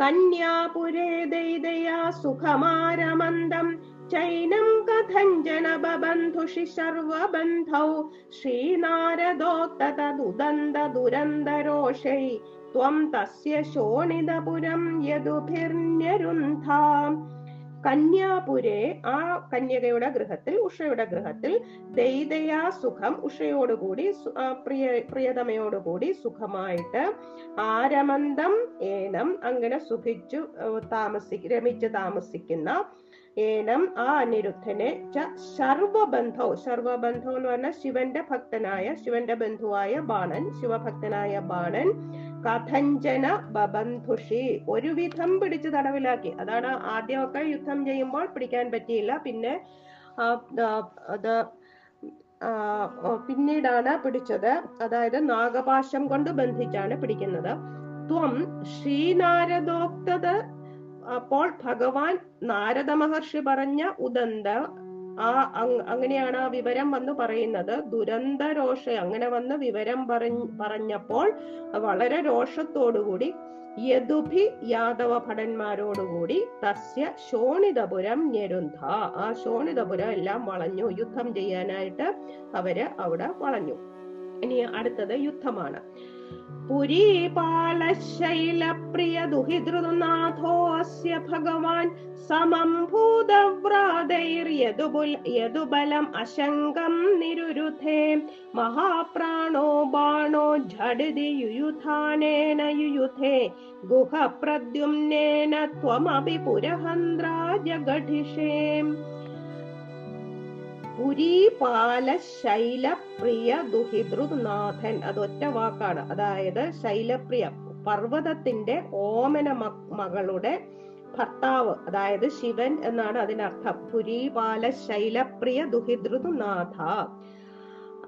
[SPEAKER 1] കന്യാപുരേ ദൈതയാ സുഖമാരമന്ദം ചൈനം കഥഞ്ജന ബന്ധുഷി സർവബന്ധൗ. ശ്രീനാരദോത്തതുദന്ത दुरन्दरोषै ത്വം തസ്യ ശോണിതപുരം യദുഭിർന്യരുന്ധാം. കന്യാപുരെ ആ കന്യകയുടെ ഗൃഹത്തിൽ ഉഷയുടെ ഗൃഹത്തിൽ ദൈതയാ സുഖം ഉഷയോടുകൂടി പ്രിയ പ്രിയതമയോടുകൂടി സുഖമായിട്ട് ആരമന്തം ഏനം അങ്ങനെ സുഖിച്ചു താമസി രമിച്ച് താമസിക്കുന്ന ഏനം ആ അനിരുദ്ധനെ ച സർവബന്ധോ സർവബന്ധോ എന്ന് പറഞ്ഞാൽ ശിവന്റെ ഭക്തനായ ശിവന്റെ ബന്ധുവായ ബാണൻ ശിവഭക്തനായ ബാണൻ കഥഞ്ചന ബബന്ധുഷി ഒരുവിധം പിടിച്ച് തടവിലാക്കി. അതാണ് ആദ്യമൊക്കെ യുദ്ധം ചെയ്യുമ്പോൾ പിടിക്കാൻ പറ്റിയില്ല. പിന്നെ അത് പിന്നീടാണ് പിടിച്ചത്. അതായത് നാഗപാശം കൊണ്ട് ബന്ധിച്ചാണ് പിടിക്കുന്നത്. ത്വം ശ്രീനാരദോക്തത് അപ്പോൾ ഭഗവാൻ നാരദ മഹർഷി പറഞ്ഞ ഉദന്ത ആ അങ്ങനെയാണ് ആ വിവരം വന്ന് പറയുന്നത്. ദുരന്ത രോഷ അങ്ങനെ വന്ന് വിവരം പറഞ്ഞ പറഞ്ഞപ്പോൾ വളരെ രോഷത്തോടുകൂടി യദുഭി യാദവ ഭടന്മാരോടുകൂടി തസ്യ ശോണിതപുരം ഞെരുന്ത. ആ ശോണിതപുരം എല്ലാം വളഞ്ഞു. യുദ്ധം ചെയ്യാനായിട്ട് അവർ അവിടെ വളഞ്ഞു. ഇനി അടുത്തത് യുദ്ധമാണ്. പുരീപാളശൈലപ്രിയ ദുഹിതൃനാഥോസ്യ ഭഗവാൻ സമം ഭൂതവ്രാതൈർയതുബലം അശങ്കം നിരുരുധേ. മഹാപ്രാണോ ബാണോ യുയുധാനേന യുയുധേ. ത്വമപി പുരീപാല ശൈലപ്രിയ ദുഹിതൃനാഥൻ അത് ഒറ്റ വാക്കാണ്. അതായത് ശൈലപ്രിയ പർവതത്തിന്റെ ഓമന മകളുടെ ഭർത്താവ്. അതായത് ശിവൻ എന്നാണ് അതിനർത്ഥം. പുരീപാല ശൈലപ്രിയ ദുഹിതൃനാഥ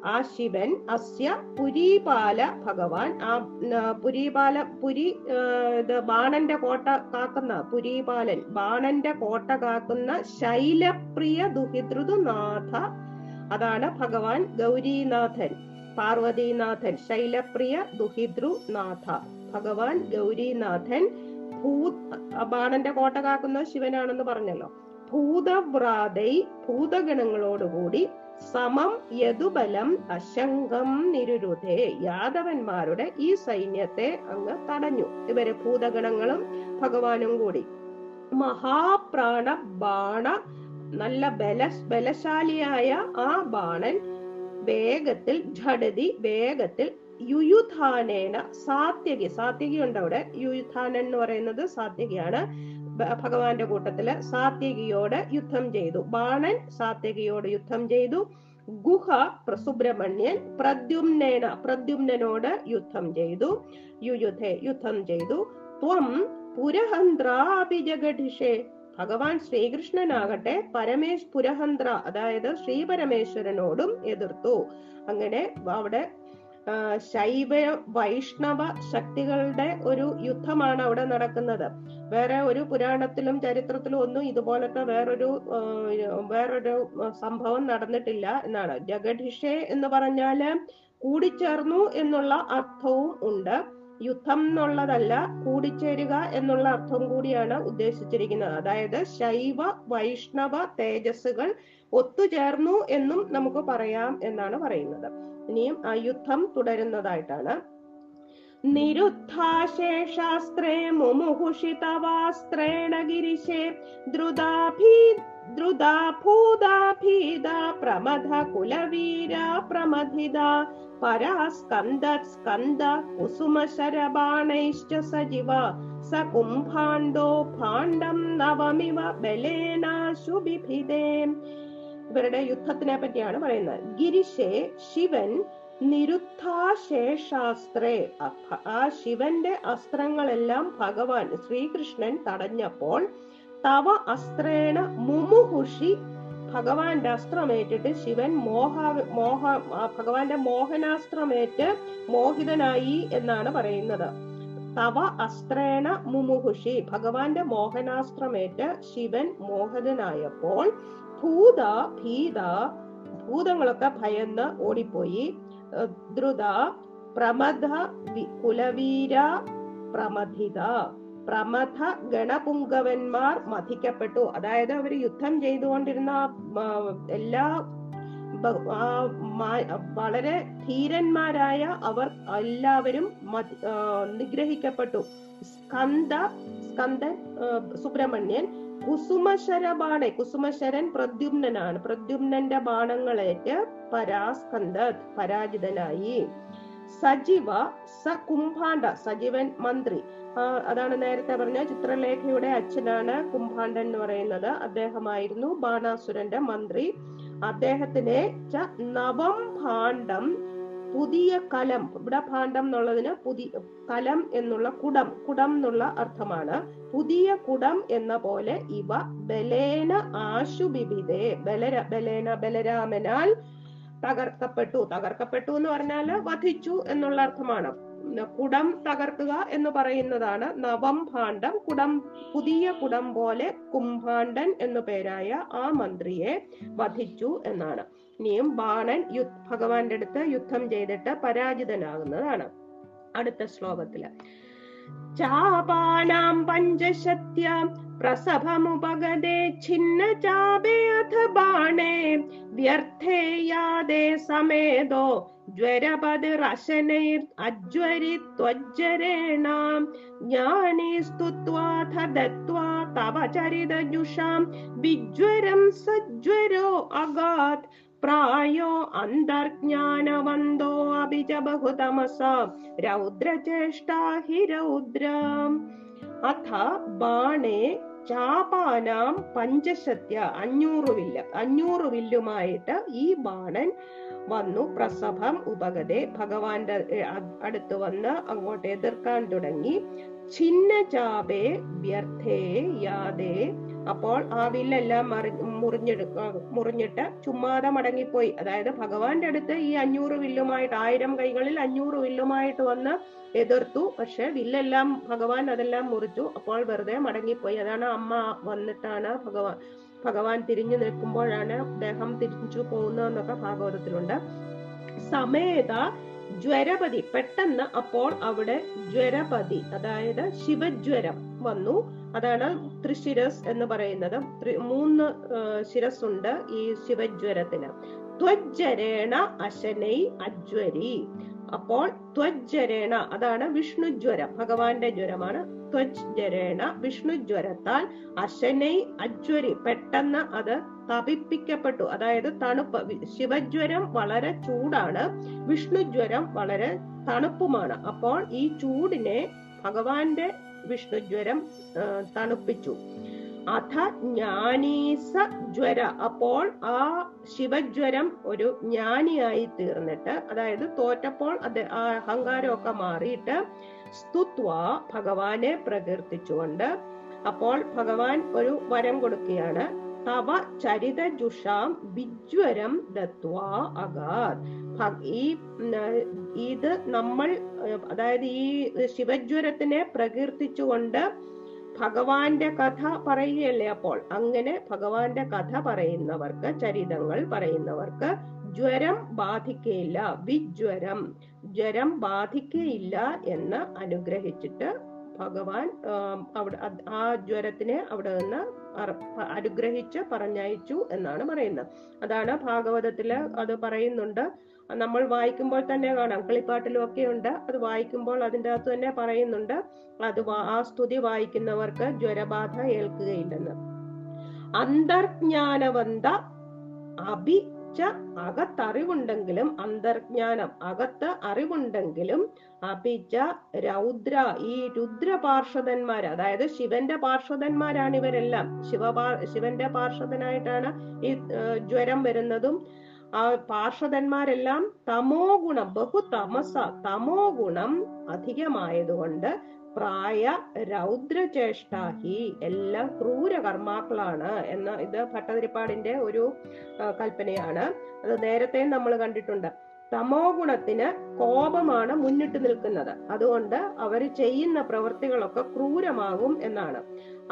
[SPEAKER 1] ആ ശിവൻ അസ്യ പുരീപാല ഭഗവാൻ. ആ പുരീപാല പുരി ബാണന്റെ കോട്ട കാക്കുന്ന പുരീപാലൻ ബാണന്റെ കോട്ട കാക്കുന്ന ശൈലപ്രിയ ദുഹിതൃതുനാഥ. അതാണ് ഭഗവാൻ ഗൗരീനാഥൻ പാർവതീനാഥൻ ശൈലപ്രിയ ദുഹിതൃനാഥ. ഭഗവാൻ ഗൗരീനാഥൻ ഭൂ ബാണന്റെ കോട്ട കാക്കുന്ന ശിവനാണെന്ന് പറഞ്ഞല്ലോ. ഭൂതവ്രാതൈ ഭൂതഗണങ്ങളോടുകൂടി സമം യദുബലം അശങ്കം നിരുരുധേ യാദവന്മാരുടെ ഈ സൈന്യത്തെ അങ്ങ് തടഞ്ഞു. ഇവരെ ഭൂതഗണങ്ങളും ഭഗവാനും കൂടി. മഹാപ്രാണ ബാണ നല്ല ബല ബലശാലിയായ ആ ബാണൻ വേഗത്തിൽ ഝടതി വേഗത്തിൽ യുയുധാനേന സാത്യകി. സാത്യകി ഉണ്ട് അവിടെ യുയുധാനൻ എന്ന് പറയുന്നത് സാത്യകിയാണ്. ഭഗവാന്റെ കൂട്ടത്തിൽ സാത്യകിയോട് യുദ്ധം ചെയ്തു. ബാണൻ സാത്യകിയോട് യുദ്ധം ചെയ്തു. ഗുഹ പ്രസുബ്രഹ്മണ്യൻ പ്രദ്യുമ്നേന പ്രദ്യുമ്നനോട് യുദ്ധം ചെയ്തു. യുയുധെ യുദ്ധം ചെയ്തു. ത്വം പുരഹന്ത്രാഭിജഗഠിഷേ ഭഗവാൻ ശ്രീകൃഷ്ണനാകട്ടെ പരമേശ് പുരഹന്ത്ര അതായത് ശ്രീ പരമേശ്വരനോടും എതിർത്തു. അങ്ങനെ അവിടെ ശൈവ വൈഷ്ണവ ശക്തികളുടെ ഒരു യുദ്ധമാണ് അവിടെ നടക്കുന്നത്. വേറെ ഒരു പുരാണത്തിലും ചരിത്രത്തിലും ഒന്നും ഇതുപോലത്തെ വേറൊരു വേറൊരു സംഭവം നടന്നിട്ടില്ല എന്നാണ്. ജഗഡിഷെ എന്ന് പറഞ്ഞാൽ കൂടിച്ചേർന്നു എന്നുള്ള അർത്ഥവും ഉണ്ട്. യുദ്ധം എന്നുള്ളതല്ല കൂടിച്ചേരുക എന്നുള്ള അർത്ഥം കൂടിയാണ് ഉദ്ദേശിച്ചിരിക്കുന്നത്. അതായത് ശൈവ വൈഷ്ണവ തേജസ്സുകൾ ഒത്തുചേർന്നു എന്നും നമുക്ക് പറയാം എന്നാണ് പറയുന്നത്. ഇനിയും ആ യുദ്ധം തുടരുന്നതായിട്ടാണ്. നിരുദ്ധാശേഷാസ്ത്രേ മുമുഹുഷിതവാസ്ത്രേണ ഗിരിശേ. ദ്രുതാഭീ ദ്രുതാ ഭൂതാഭീത പ്രമഥ കുലവീര പ്രമഥിത. പരാസ്കന്ദ സ്കന്ദ കുസുമശരബാണൈശ്ച സജിവ. സ കുംഭാണ്ഡോ ഭാണ്ഡം നവമിവ ബലേനാശുബിഭിദേ ഇവരുടെ യുദ്ധത്തിനെ പറ്റിയാണ് പറയുന്നത്. ഗിരിശേ ശിവൻ നിരുദ്ധാശേഷാസ്ത്രേ ആ ശിവന്റെ അസ്ത്രങ്ങളെല്ലാം ഭഗവാൻ ശ്രീകൃഷ്ണൻ തടഞ്ഞപ്പോൾ തവ അസ്ത്രേണ മുമുഹുഷി ഭഗവാന്റെ അസ്ത്രമേറ്റിട്ട് ശിവൻ മോഹ മോഹ ഭഗവാന്റെ മോഹനാസ്ത്രമേറ്റ് മോഹിതനായി എന്നാണ് പറയുന്നത്. തവ അസ്ത്രേണ മുമുഹുഷി ഭഗവാന്റെ മോഹനാസ്ത്രമേറ്റ് ശിവൻ മോഹിതനായപ്പോൾ ഭൂത ഭീത ഭൂതങ്ങളൊക്കെ ഭയന്ന് ഓടിപ്പോയി. ദ്രുത പ്രമഥ കുലവീര പ്രമഥിത. പ്രമഥ ഗണപുങ്കവന്മാർ മഥിക്കപ്പെട്ടു. അതായത് അവർ യുദ്ധം ചെയ്തുകൊണ്ടിരുന്ന എല്ലാ വളരെ ധീരന്മാരായ അവർ എല്ലാവരും നിഗ്രഹിക്കപ്പെട്ടു. സ്കന്ദ സ്കന്ദൻ സുബ്രഹ്മണ്യൻ കുസുമശര ബാണ കുസുമശരൻ പ്രദ്യുമ്നനാണ്. പ്രദ്യുമ്നന്റെ ബാണങ്ങളേറ്റ് പരാസ്കന്ധ പരാജിതനായി. സജീവ സ കുംഭാണ്ഡ സജീവൻ മന്ത്രി. അതാണ് നേരത്തെ പറഞ്ഞ ചിത്രലേഖയുടെ അച്ഛനാണ് കുംഭാണ്ഡൻ എന്ന് പറയുന്നത്. അദ്ദേഹമായിരുന്നു ബാണാസുരന്റെ മന്ത്രി. അദ്ദേഹത്തിനെ നവം ഭാണ്ഡം പുതിയ കലം ഇവിടെ ഭാണ്ഡം എന്നുള്ളതിന് പുതിയ കലം എന്നുള്ള കുടം കുടം എന്നുള്ള അർത്ഥമാണ്. പുതിയ കുടം എന്ന പോലെ ഇവ ബലേന ആശുബിബിതേ ബലര ബലേന ബലരാമനാൽ തകർക്കപ്പെട്ടു. തകർക്കപ്പെട്ടു എന്ന് പറഞ്ഞാൽ വധിച്ചു എന്നുള്ള അർത്ഥമാണ്. കുടം തകർക്കുക എന്ന് പറയുന്നതാണ് നവം ഭാണ്ഡം. കുടം പുതിയ കുടം പോലെ കുംഭാണ്ഡൻ എന്നു പേരായ ആ മന്ത്രിയെ വധിച്ചു എന്നാണ്. ഇനിയും ബാണൻ യുദ്ധ ഭഗവാന്റെ അടുത്ത് യുദ്ധം ചെയ്തിട്ട് പരാജിതനാകുന്നതാണ്. അടുത്ത ശ്ലോകത്തിൽ. ചാപാനാം പഞ്ചശത്യാം പ്രസഭമുപഗതേ ഛിന്ന ചാപേ അഥ ബാണേ വ്യർത്ഥേ സമേതോ ജ്വരപതിരശനൈർ അജ്വരി വിജ്വരം സജ്വരോ അഗാത് പ്രായോ അന്തർജ്ഞാനവന്തോ അഭിജ ബഹുതമസ. രൗദ്രചേഷ്ടാ ഹി രൗദ്രം. അഥ ബാണേ ചാപാനാം പഞ്ചശത്യ. അഞ്ഞൂറ് വില്ല് അഞ്ഞൂറ് വില്ലുമായിട്ട് ഈ ബാണൻ വന്നു പ്രസഭം ഉപഗതെ. ഭഗവാന്റെ അടുത്ത് വന്ന് അങ്ങോട്ട് എതിർക്കാൻ തുടങ്ങി. ഛിന്ന ചാപേ വ്യർത്ഥേ യാതേ. അപ്പോൾ ആ വില്ലെല്ലാം മറി മുറിഞ്ഞെടുക്ക മുറിഞ്ഞിട്ട് ചുമ്മാതെ മടങ്ങിപ്പോയി. അതായത് ഭഗവാന്റെ അടുത്ത് ഈ അഞ്ഞൂറ് വില്ലുമായിട്ട് ആയിരം കൈകളിൽ അഞ്ഞൂറ് വില്ലുമായിട്ട് വന്ന് എതിർത്തു. പക്ഷെ വില്ലെല്ലാം ഭഗവാൻ അതെല്ലാം മുറിച്ചു. അപ്പോൾ വെറുതെ മടങ്ങിപ്പോയി. അതാണ് അമ്മ വന്നിട്ടാണ് ഭഗവാൻ ഭഗവാൻ തിരിഞ്ഞു നിൽക്കുമ്പോഴാണ് ദേഹം തിരിച്ചു പോകുന്നതെന്നൊക്കെ ഭാഗവതത്തിലുണ്ട്. സമേത ജ്വരപതി പെട്ടെന്ന് അപ്പോൾ അവിടെ ജ്വരപതി അതായത് ശിവജ്വരം വന്നു. അതാണ് ത്രിശിരസ് എന്ന് പറയുന്നത്. മൂന്ന് ശിരസ് ഉണ്ട് ഈ ശിവജ്വരത്തിന്. ത്വജ്ജരേണ അശനൈ അജ്വരി. അപ്പോൾ ത്വജ്ജരേണ അതാണ് വിഷ്ണുജ്വരം ഭഗവാന്റെ ജ്വരമാണ്. ത്വജ്ജരേണ വിഷ്ണുജ്വരത്താൽ അശനൈ അജ്വരി പെട്ടെന്ന് അത് തപിപ്പിക്കപ്പെട്ടു. അതായത് തണുപ്പ്. ശിവജ്വരം വളരെ ചൂടാണ്. വിഷ്ണുജ്വരം വളരെ തണുപ്പുമാണ്. അപ്പോൾ ഈ ചൂടിനെ ഭഗവാന്റെ വിഷ്ണുജ്വരം തണുപ്പിച്ചു. അഥ ജ്ഞാനീസ ജ്വര അപ്പോൾ ആ ശിവജ്വരം ഒരു ജ്ഞാനിയായി തീർന്നിട്ട് അതായത് തോറ്റപ്പോൾ അത് ആ അഹങ്കാരമൊക്കെ മാറിയിട്ട് സ്തുത്വ ഭഗവാനെ പ്രകീർത്തിച്ചുകൊണ്ട് അപ്പോൾ ഭഗവാൻ ഒരു വരം കൊടുക്കുകയാണ്. തവ ചരിതജുഷാം വിജ്വരം ദത്വാ അഗാത്. ഈ ഇത് നമ്മൾ അതായത് ഈ ശിവജ്വരത്തിനെ പ്രകീർത്തിച്ചുകൊണ്ട് ഭഗവാന്റെ കഥ പറയുകയല്ലേ അപ്പോൾ? അങ്ങനെ ഭഗവാന്റെ കഥ പറയുന്നവർക്ക് ചരിതങ്ങൾ പറയുന്നവർക്ക് ജ്വരം ബാധിക്കയില്ല. വിജ്വരം ജ്വരം ബാധിക്കയില്ല എന്ന് അനുഗ്രഹിച്ചിട്ട് ഭഗവാൻ അവിടെ ആ ജ്വരത്തിനെ അവിടെ നിന്ന് അനുഗ്രഹിച്ച് പറഞ്ഞയച്ചു എന്നാണ് പറയുന്നത്. അതാണ് ഭാഗവതത്തിൽ അത് പറയുന്നുണ്ട്. നമ്മൾ വായിക്കുമ്പോൾ തന്നെ കാണാം കളിപ്പാട്ടിലും ഒക്കെ ഉണ്ട്. അത് വായിക്കുമ്പോൾ അതിന്റെ അകത്ത് തന്നെ പറയുന്നുണ്ട് അത് ആ സ്തുതി വായിക്കുന്നവർക്ക് ജ്വരബാധ ഏൽക്കുകയില്ലെന്ന്. അന്തർജ്ഞാനവന്ത അഭിച്ച അകത്തറിവുണ്ടെങ്കിലും അന്തർജ്ഞാനം അകത്ത് അറിവുണ്ടെങ്കിലും അപിച്ച രൗദ്ര ഈ രുദ്ര പാർഷദന്മാർ അതായത് ശിവന്റെ പാർഷദന്മാരാണ് ഇവരെല്ലാം. ശിവപാ ശിവന്റെ പാർഷദനായിട്ടാണ് ഈ ജ്വരം വരുന്നതും. ആ പാർഷദന്മാരെല്ലാം തമോ ഗുണം ബഹു തമസ തമോ ഗുണം അധികമായതുകൊണ്ട് പ്രായ രൗദ്രചേഷ്ടാഹി എല്ലാം ക്രൂര കർമാക്കളാണ് എന്ന ഇത് ഭട്ടതിരിപ്പാടിന്റെ ഒരു കൽപ്പനയാണ്. അത് നേരത്തെ നമ്മൾ കണ്ടിട്ടുണ്ട്. തമോ ഗുണത്തിന് കോപമാണ് മുന്നിട്ട് നിൽക്കുന്നത്. അതുകൊണ്ട് അവർ ചെയ്യുന്ന പ്രവൃത്തികളൊക്കെ ക്രൂരമാകും എന്നാണ്.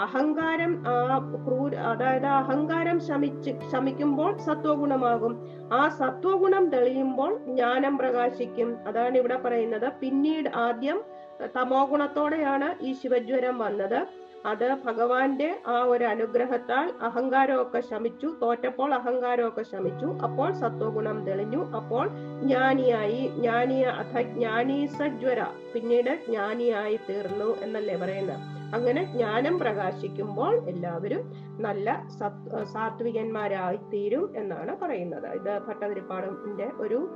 [SPEAKER 1] അഹങ്കാരം ആ ക്രൂര അതായത് അഹങ്കാരം ശമിച്ച് ശമിക്കുമ്പോൾ സത്വഗുണമാകും. ആ സത്വഗുണം തെളിയുമ്പോൾ ജ്ഞാനം പ്രകാശിക്കും. അതാണ് ഇവിടെ പറയുന്നത്. പിന്നീട് ആദ്യം തമോ ഗുണത്തോടെയാണ് ഈ ശിവജ്വരം വന്നത്. അത് ഭഗവാന്റെ ആ ഒരു അനുഗ്രഹത്താൽ അഹങ്കാരമൊക്കെ ശമിച്ചു. തോറ്റപ്പോൾ അഹങ്കാരമൊക്കെ ശമിച്ചു. അപ്പോൾ സത്വഗുണം തെളിഞ്ഞു. അപ്പോൾ ജ്ഞാനിയായി. ജ്ഞാനിയ അഥ ജ്ഞാനീസജ്വര. പിന്നീട് ജ്ഞാനിയായി തീർന്നു എന്നല്ലേ പറയുന്നത്? അങ്ങനെ ജ്ഞാനം പ്രകാശിക്കുമ്പോൾ എല്ലാവരും നല്ല സത് സാത്വികന്മാരായി തീരും എന്നാണ് പറയുന്നത്. ഇത് ഭട്ടതിരിപ്പാടിന്റെ ഒരു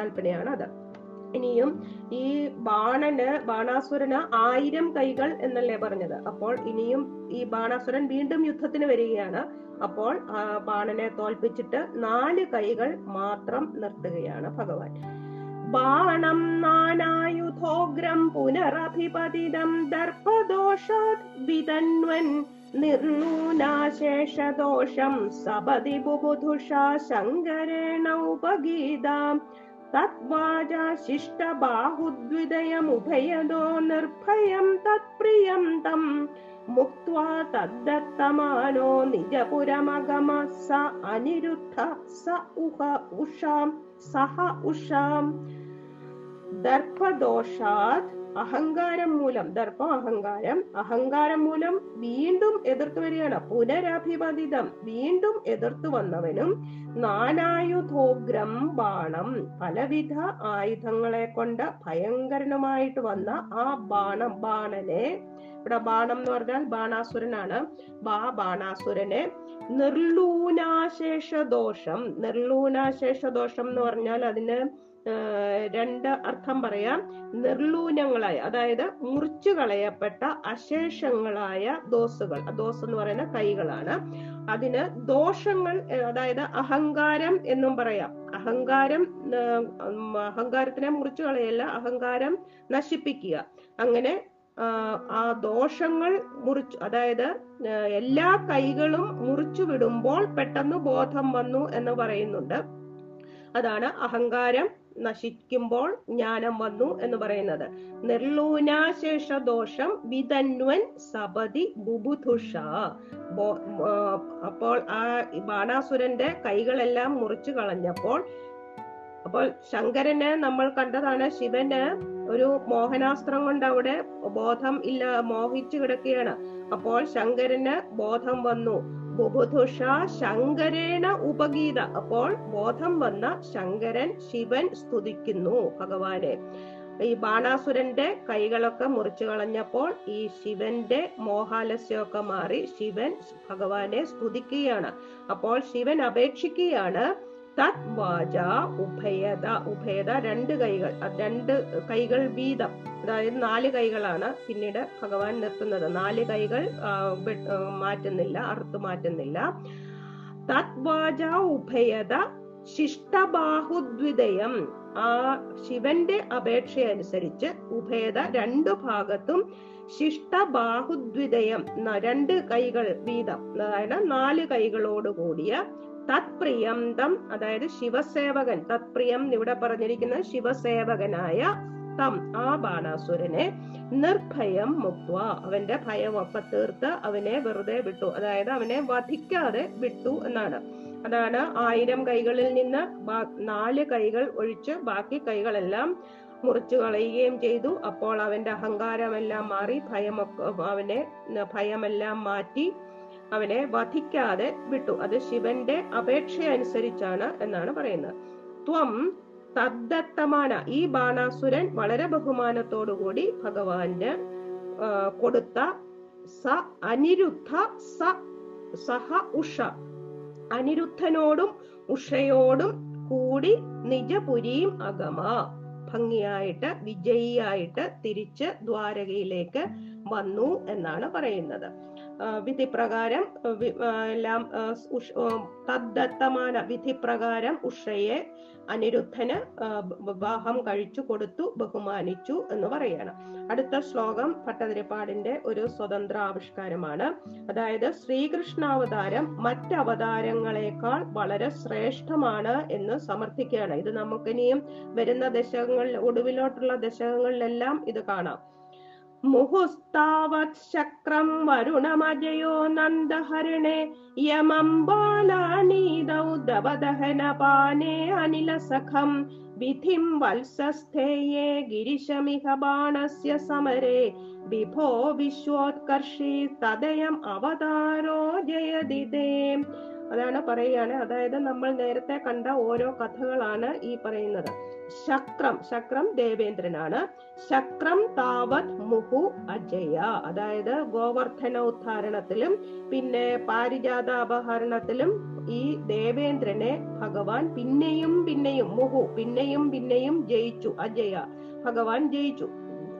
[SPEAKER 1] കൽപ്പനയാണ് അത്. ഇനിയും ഈ ബാണന് ബാണാസുരന് ആയിരം കൈകൾ എന്നല്ലേ പറഞ്ഞത്. അപ്പോൾ ഇനിയും ഈ ബാണാസുരൻ വീണ്ടും യുദ്ധത്തിന് വരികയാണ്. അപ്പോൾ ബാണനെ തോൽപ്പിച്ചിട്ട് നാല് കൈകൾ മാത്രം നിർത്തുകയാണ് ഭഗവാൻ. ബാണം നാനായുധോഗ്രം പുനരഭിപതിതം വിതന്വൻ നിർണൂനാശേഷദോഷം സപതി ബുബുധുഷ ശങ്കരേണ ഉപഗീതാം ശിഷ്ടബാഹുദ്വിദയമുഭയതോ നിർഭയം തത്പ്രിയം തം. മുക്വാ തദ്ദത്തമാനോ നിജപുരമഗമ സ അനിരുദ്ധ സ ഉഹ ഉഷാം സഹ ഉഷാം. ദർഭദോഷാത് അഹങ്കാരം മൂലം ദർപ്പം അഹങ്കാരം. അഹങ്കാരം മൂലം വീണ്ടും എതിർത്തു വരികയാണ്. പുനരഭിപതിതം വീണ്ടും എതിർത്തു വന്നവനും നാനായുധോഗ്രം ബാണം. പലവിധ ആയുധങ്ങളെ കൊണ്ട് ഭയങ്കരനുമായിട്ട് വന്ന ആ ബാണം ബാണനെ. ഇവിടെ ബാണം എന്ന് പറഞ്ഞാൽ ബാണാസുരനാണ്. ബാ ബാണാസുരനെ. നിർലൂനാശേഷ ദോഷം നിർലൂനാശേഷ ദോഷം എന്ന് പറഞ്ഞാൽ അതിന് രണ്ട് അർത്ഥം പറയാം. നിർലൂനങ്ങളായ അതായത് മുറിച്ചു കളയപ്പെട്ട അശേഷങ്ങളായ ദോസുകൾ. ദോസ് എന്ന് പറയുന്ന കൈകളാണ്. അതിന് ദോഷങ്ങൾ അതായത് അഹങ്കാരം എന്നും പറയാം. അഹങ്കാരം അഹങ്കാരത്തിനെ മുറിച്ചു കളയല്ല അഹങ്കാരം നശിപ്പിക്കുക. അങ്ങനെ ആ ദോഷങ്ങൾ മുറിച്ചു അതായത് എല്ലാ കൈകളും മുറിച്ചു വിടുമ്പോൾ പെട്ടെന്ന് ബോധം വന്നു എന്ന് പറയുന്നുണ്ട്. അതാണ് അഹങ്കാരം. നശിക്കുമ്പോൾ ജ്ഞാനം വന്നു എന്ന് പറയുന്നത്. നിർലൂനാശേഷ ദോഷം വിതന്വൻ സപതി ബുബുധുഷ. അപ്പോൾ ആ ബാണാസുരന്റെ കൈകളെല്ലാം മുറിച്ചു കളഞ്ഞപ്പോൾ അപ്പോൾ ശങ്കരന് നമ്മൾ കണ്ടതാണ് ശിവന് ഒരു മോഹനാസ്ത്രം കൊണ്ട് അവിടെ ബോധം ഇല്ല മോഹിച്ചു കിടക്കുകയാണ്. അപ്പോൾ ശങ്കരന് ബോധം വന്നു. ശങ്കരേണ ഉപഗീത. അപ്പോൾ ബോധം വന്ന ശങ്കരൻ ശിവൻ സ്തുതിക്കുന്നു ഭഗവാനെ. ഈ ബാണാസുരന്റെ കൈകളൊക്കെ മുറിച്ചു കളഞ്ഞപ്പോൾ ഈ ശിവന്റെ മോഹാലസ്യമൊക്കെ മാറി ശിവൻ ഭഗവാനെ സ്തുതിക്കുകയാണ്. അപ്പോൾ ശിവൻ അപേക്ഷിക്കുകയാണ് തത് ഉഭയത ഉഭയത രണ്ട് കൈകൾ രണ്ട് കൈകൾ വീതം. അതായത് നാല് കൈകളാണ് പിന്നീട് ഭഗവാൻ നിർത്തുന്നത്. നാല് കൈകൾ മാറ്റുന്നില്ല അറുത്തു മാറ്റുന്നില്ല. തത് വാച ഉഭയത ശിഷ്ടബാഹുദ്വിതയം. ആ ശിവന്റെ അപേക്ഷ അനുസരിച്ച് ഉഭയത രണ്ടു ഭാഗത്തും ശിഷ്ടബാഹുദ്വിതയം രണ്ട് കൈകൾ വീതം. അതായത് നാല് കൈകളോട് കൂടിയ തത്പ്രിയന്തം അതായത് ശിവസേവകൻ തത്പ്രിയം ഇവിടെ പറഞ്ഞിരിക്കുന്ന ശിവസേവകനായ തം ആ ബാണാസുരനെ നിർഭയം മുക്വ. അവന്റെ ഭയമൊക്കെ തീർത്ത് അവനെ വെറുതെ വിട്ടു. അതായത് അവനെ വധിക്കാതെ വിട്ടു എന്നാണ്. അതാണ് ആയിരം കൈകളിൽ നിന്ന് നാല് കൈകൾ ഒഴിച്ച് ബാക്കി കൈകളെല്ലാം മുറിച്ചു കളയുകയും ചെയ്തു. അപ്പോൾ അവന്റെ അഹങ്കാരമെല്ലാം മാറി ഭയമൊക്കെ അവനെ ഭയമെല്ലാം മാറ്റി അവനെ വധിക്കാതെ വിട്ടു. അത് ശിവന്റെ അപേക്ഷ അനുസരിച്ചാണ് എന്നാണ് പറയുന്നത്. ത്വം തദ്ദത്തമാന ഈ ബാണാസുരൻ വളരെ ബഹുമാനത്തോടുകൂടി ഭഗവാന്റെ കൊടുത്ത സ അനിരുദ്ധ സ സഹ ഉഷ. അനിരുദ്ധനോടും ഉഷയോടും കൂടി നിജപുരിയും അഗമ. ഭംഗിയായിട്ട് വിജയിയായിട്ട് തിരിച്ച് ദ്വാരകയിലേക്ക് വന്നു എന്നാണ് പറയുന്നത്. വിധി പ്രകാരം എല്ലാം തദ്ദത്തമാന വിധി പ്രകാരം ഉഷയെ അനിരുദ്ധന് വിവാഹം കഴിച്ചു കൊടുത്തു ബഹുമാനിച്ചു എന്ന് പറയണം. അടുത്ത ശ്ലോകം ഭട്ടതിരിപ്പാടിന്റെ ഒരു സ്വതന്ത്ര ആവിഷ്കാരമാണ് അതായത് ശ്രീകൃഷ്ണാവതാരം മറ്റവതാരങ്ങളെക്കാൾ വളരെ ശ്രേഷ്ഠമാണ് എന്ന് സമർത്ഥിക്കുകയാണ്. ഇത് നമുക്കിനിയും വരുന്ന ദശകങ്ങളിൽ ഒടുവിലോട്ടുള്ള ദശകങ്ങളിലെല്ലാം ഇത് കാണാം. मुहुस्तावत् शक्रं वरुणमजयो नन्दहरिणे यमं बालानीदौ दवदहनपाने अनिलसखम् विधिं वल्सस्थेये गिरिशमिह बाणस्य समरे विभो विश्वोत्कर्षी तदयम् अवतारो जयदिते അതാണ് പറയുകയാണ് അതായത് നമ്മൾ നേരത്തെ കണ്ട ഓരോ കഥകളാണ് ഈ പറയുന്നത്. ശക്രം ശക്രം ദേവേന്ദ്രനാണ്. ശക്രം താവത് മുഹു അജയ. അതായത് ഗോവർദ്ധന ഉദ്ധാരണത്തിലും പിന്നെ പാരിജാത അപഹരണത്തിലും ഈ ദേവേന്ദ്രനെ ഭഗവാൻ പിന്നെയും പിന്നെയും മുഹു പിന്നെയും പിന്നെയും ജയിച്ചു അജയ ഭഗവാൻ ജയിച്ചു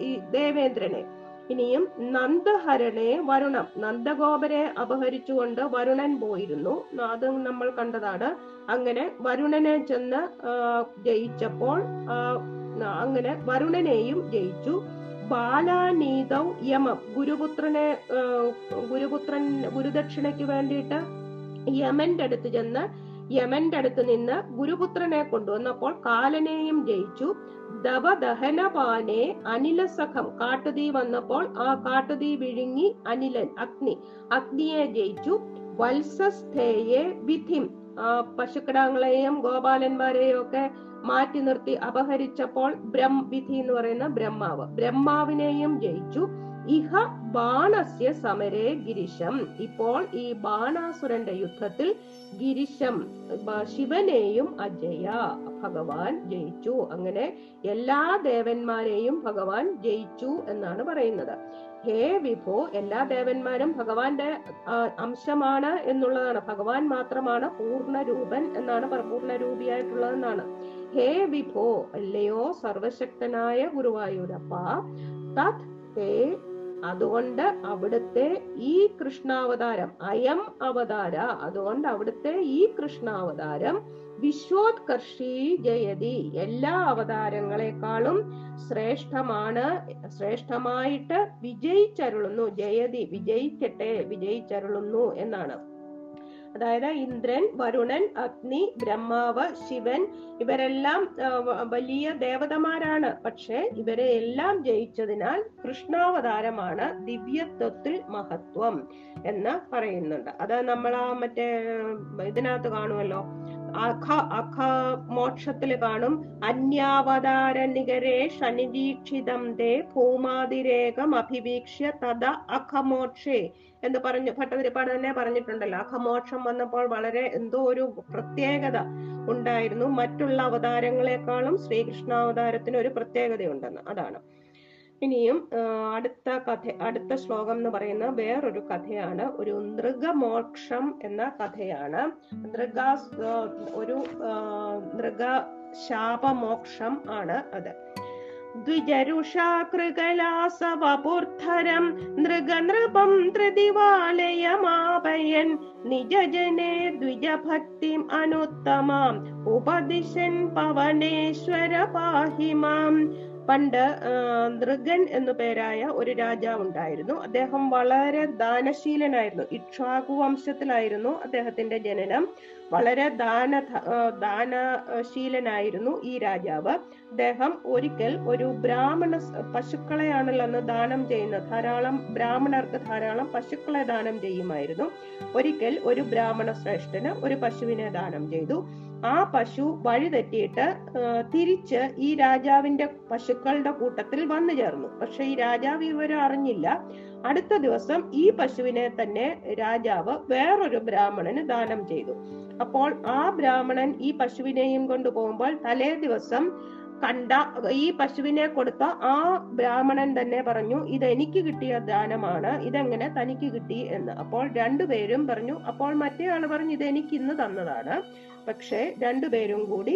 [SPEAKER 1] ഈ ദേവേന്ദ്രനെ. ഇനിയും നന്ദഹരനെ വരുണം. നന്ദഗോപരെ അപഹരിച്ചുകൊണ്ട് വരുണൻ പോയിരുന്നു. അത് നമ്മൾ കണ്ടതാണ്. അങ്ങനെ വരുണനെ ചെന്ന് ജയിച്ചപ്പോൾ അങ്ങനെ വരുണനെയും ജയിച്ചു. ബാലാനീതൗ യമം. ഗുരുപുത്രനെ ഗുരുപുത്രൻ ഗുരുദക്ഷിണയ്ക്ക് വേണ്ടിയിട്ട് യമന്റെ അടുത്ത് ചെന്ന് യമന്റെ അടുത്ത് നിന്ന് ഗുരുപുത്രനെ കൊണ്ടുവന്നപ്പോൾ കാലനെയും ജയിച്ചു. ദവദഹനപാനെ അനിലസഖം കാട്ടുതീ വന്നപ്പോൾ ആ കാട്ടുതീ വിഴുങ്ങി അനിലൻ അഗ്നി അഗ്നിയെ ജയിച്ചു. വത്സസ്ഥേയെ വിധിം. പശുക്കിടാങ്ങളെയും ഗോപാലന്മാരെയും ഒക്കെ മാറ്റി നിർത്തി അപഹരിച്ചപ്പോൾ ബ്രഹ്മവിധി വിധി എന്ന് പറയുന്ന ബ്രഹ്മാവ് ബ്രഹ്മാവിനെയും ജയിച്ചു. ഇഹ ബാണസ്യ സമരേ ഗിരിശം. ഇപ്പോൾ ഈ ബാണാസുരന്റെ യുദ്ധത്തിൽ ഗിരിശം ശിവനെയും അജയ ഭഗവാൻ ജയിച്ചു. അങ്ങനെ എല്ലാ ദേവന്മാരെയും ഭഗവാൻ ജയിച്ചു എന്നാണ് പറയുന്നത്. ഹേ വിഭോ എല്ലാ ദേവന്മാരും ഭഗവാന്റെ അംശമാണ് എന്നുള്ളതാണ്. ഭഗവാൻ മാത്രമാണ് പൂർണരൂപൻ എന്നാണ് പൂർണരൂപിയായിട്ടുള്ളതെന്നാണ്. ഹേ വിഭോ അല്ലയോ സർവശക്തനായ ഗുരുവായൂരപ്പ തത് അതുകൊണ്ട് അവിടുത്തെ ഈ കൃഷ്ണാവതാരം അയം അവതാര അതുകൊണ്ട് അവിടുത്തെ ഈ കൃഷ്ണാവതാരം വിശ്വോത്കർഷി ജയതി. എല്ലാ അവതാരങ്ങളെക്കാളും ശ്രേഷ്ഠമാണ് ശ്രേഷ്ഠമായിട്ട് വിജയിച്ചരുളുന്നു. ജയതി വിജയിക്കട്ടെ വിജയിച്ചരുളുന്നു എന്നാണ്. അതായത് ഇന്ദ്രൻ വരുണൻ അഗ്നി ബ്രഹ്മാവ് ശിവൻ ഇവരെല്ലാം വലിയ ദേവതമാരാണ്. പക്ഷെ ഇവരെ എല്ലാം ജയിച്ചതിനാൽ കൃഷ്ണാവതാരമാണ് ദിവ്യത്വത്തിൽ മഹത്വം എന്ന് പറയുന്നുണ്ട്. അത് നമ്മൾ ആ മറ്റേ ഇതിനകത്ത് കാണുമല്ലോ. അഖ അഖ മോക്ഷത്തിൽ കാണും. അന്യാവതാര നികരേ ശനിരീക്ഷിതം ദേ ഭൂമാതിരേകം അഭിവീക്ഷ്യ തഥ അഖമോക്ഷേ. എന്ന് പറഞ്ഞു ഭട്ടതിരിപ്പാട് തന്നെ പറഞ്ഞിട്ടുണ്ടല്ലോ. അഖമോക്ഷം വന്നപ്പോൾ വളരെ എന്തോ ഒരു പ്രത്യേകത ഉണ്ടായിരുന്നു. മറ്റുള്ള അവതാരങ്ങളെക്കാളും ശ്രീകൃഷ്ണാവതാരത്തിന് ഒരു പ്രത്യേകതയുണ്ടെന്ന്. അതാണ്. ഇനിയും അടുത്ത കഥ അടുത്ത ശ്ലോകം എന്ന് പറയുന്ന വേറൊരു കഥയാണ്. ഒരു നൃഗമോക്ഷം എന്ന കഥയാണ്. നൃഗ ഒരു നൃഗ ശാപമോക്ഷം ആണ് അത്. द्विजरुषा कृपुर्धरम् नृगनृपं त्रिदिवालयमापयन् निजजने द्विजभक्तिम् अनुत्तमाम्। उपदिशन् पवनेश्वर पाहि माम्। പണ്ട് ദൃഗൻ എന്നു പേരായ ഒരു രാജാവ് ഉണ്ടായിരുന്നു. അദ്ദേഹം വളരെ ദാനശീലനായിരുന്നു. ഇക്ഷ്വാകു വംശത്തിലായിരുന്നു അദ്ദേഹത്തിന്റെ ജനനം. വളരെ ദാന ദാനശീലനായിരുന്നു ഈ രാജാവ്. അദ്ദേഹം ഒരിക്കൽ ഒരു ബ്രാഹ്മണ പശുക്കളെയാണല്ലോ അന്ന് ദാനം ചെയ്യുന്ന ധാരാളം ബ്രാഹ്മണർക്ക് ധാരാളം പശുക്കളെ ദാനം ചെയ്യുമായിരുന്നു. ഒരിക്കൽ ഒരു ബ്രാഹ്മണ ശ്രേഷ്ഠന് ഒരു പശുവിനെ ദാനം ചെയ്തു. ആ പശു വഴി തെറ്റിയിട്ട് തിരിച്ച് ഈ രാജാവിന്റെ പശുക്കളുടെ കൂട്ടത്തിൽ വന്നു ചേർന്നു. പക്ഷെ ഈ രാജാവ് ഇവരെ അറിഞ്ഞില്ല. അടുത്ത ദിവസം ഈ പശുവിനെ തന്നെ രാജാവ് വേറൊരു ബ്രാഹ്മണന് ദാനം ചെയ്തു. അപ്പോൾ ആ ബ്രാഹ്മണൻ ഈ പശുവിനെയും കൊണ്ടുപോകുമ്പോൾ തലേ ദിവസം കണ്ട ഈ പശുവിനെ കൊടുത്ത ആ ബ്രാഹ്മണൻ തന്നെ പറഞ്ഞു ഇത് എനിക്ക് കിട്ടിയ ദാനമാണ് ഇതെങ്ങനെ തനിക്ക് കിട്ടി? എന്ന്. അപ്പോൾ രണ്ടുപേരും പറഞ്ഞു അപ്പോൾ മറ്റേ ആൾ പറഞ്ഞു ഇത് എനിക്ക് ഇന്ന് തന്നതാണ്. പക്ഷേ രണ്ടുപേരും കൂടി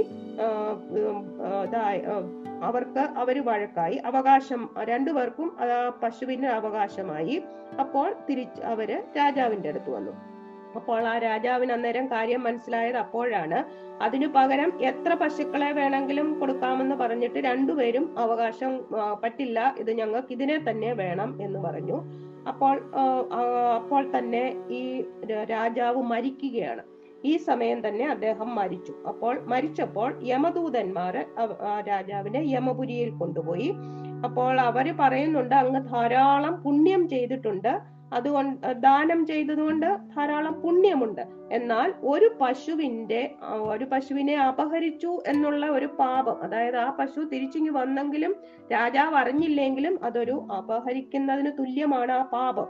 [SPEAKER 1] അവർക്ക് അവർ വഴക്കായി. അവകാശം രണ്ടുപേർക്കും പശുവിന് അവകാശമായി. അപ്പോൾ തിരിച്ച് അവർ രാജാവിന്റെ അടുത്ത് വന്നു. അപ്പോൾ ആ രാജാവിന് അന്നേരം കാര്യം മനസ്സിലായത് അപ്പോഴാണ്. അതിനു പകരം എത്ര പശുക്കളെ വേണമെങ്കിലും കൊടുക്കാമെന്ന് പറഞ്ഞിട്ട് രണ്ടുപേരും അവകാശം പറ്റില്ല ഇത് ഞങ്ങൾക്ക് ഇതിനെ തന്നെ വേണം എന്ന് പറഞ്ഞു. അപ്പോൾ അപ്പോൾ തന്നെ ഈ രാജാവ് മരിക്കുകയാണ്. ഈ സമയം തന്നെ അദ്ദേഹം മരിച്ചു. അപ്പോൾ മരിച്ചപ്പോൾ യമദൂതന്മാർ രാജാവിനെ യമപുരിയിൽ കൊണ്ടുപോയി. അപ്പോൾ അവർ പറയുന്നുണ്ട് അങ്ങ് ധാരാളം പുണ്യം ചെയ്തിട്ടുണ്ട്. അതുകൊണ്ട് ദാനം ചെയ്തതുകൊണ്ട് ധാരാളം പുണ്യമുണ്ട്. എന്നാൽ ഒരു പശുവിന്റെ ഒരു പശുവിനെ അപഹരിച്ചു എന്നുള്ള ഒരു പാപം അതായത് ആ പശു തിരിച്ചിങ്ങി വന്നെങ്കിലും രാജാവ് അറിഞ്ഞില്ലെങ്കിലും അതൊരു അപഹരിക്കുന്നതിന് തുല്യമാണ് ആ പാപം.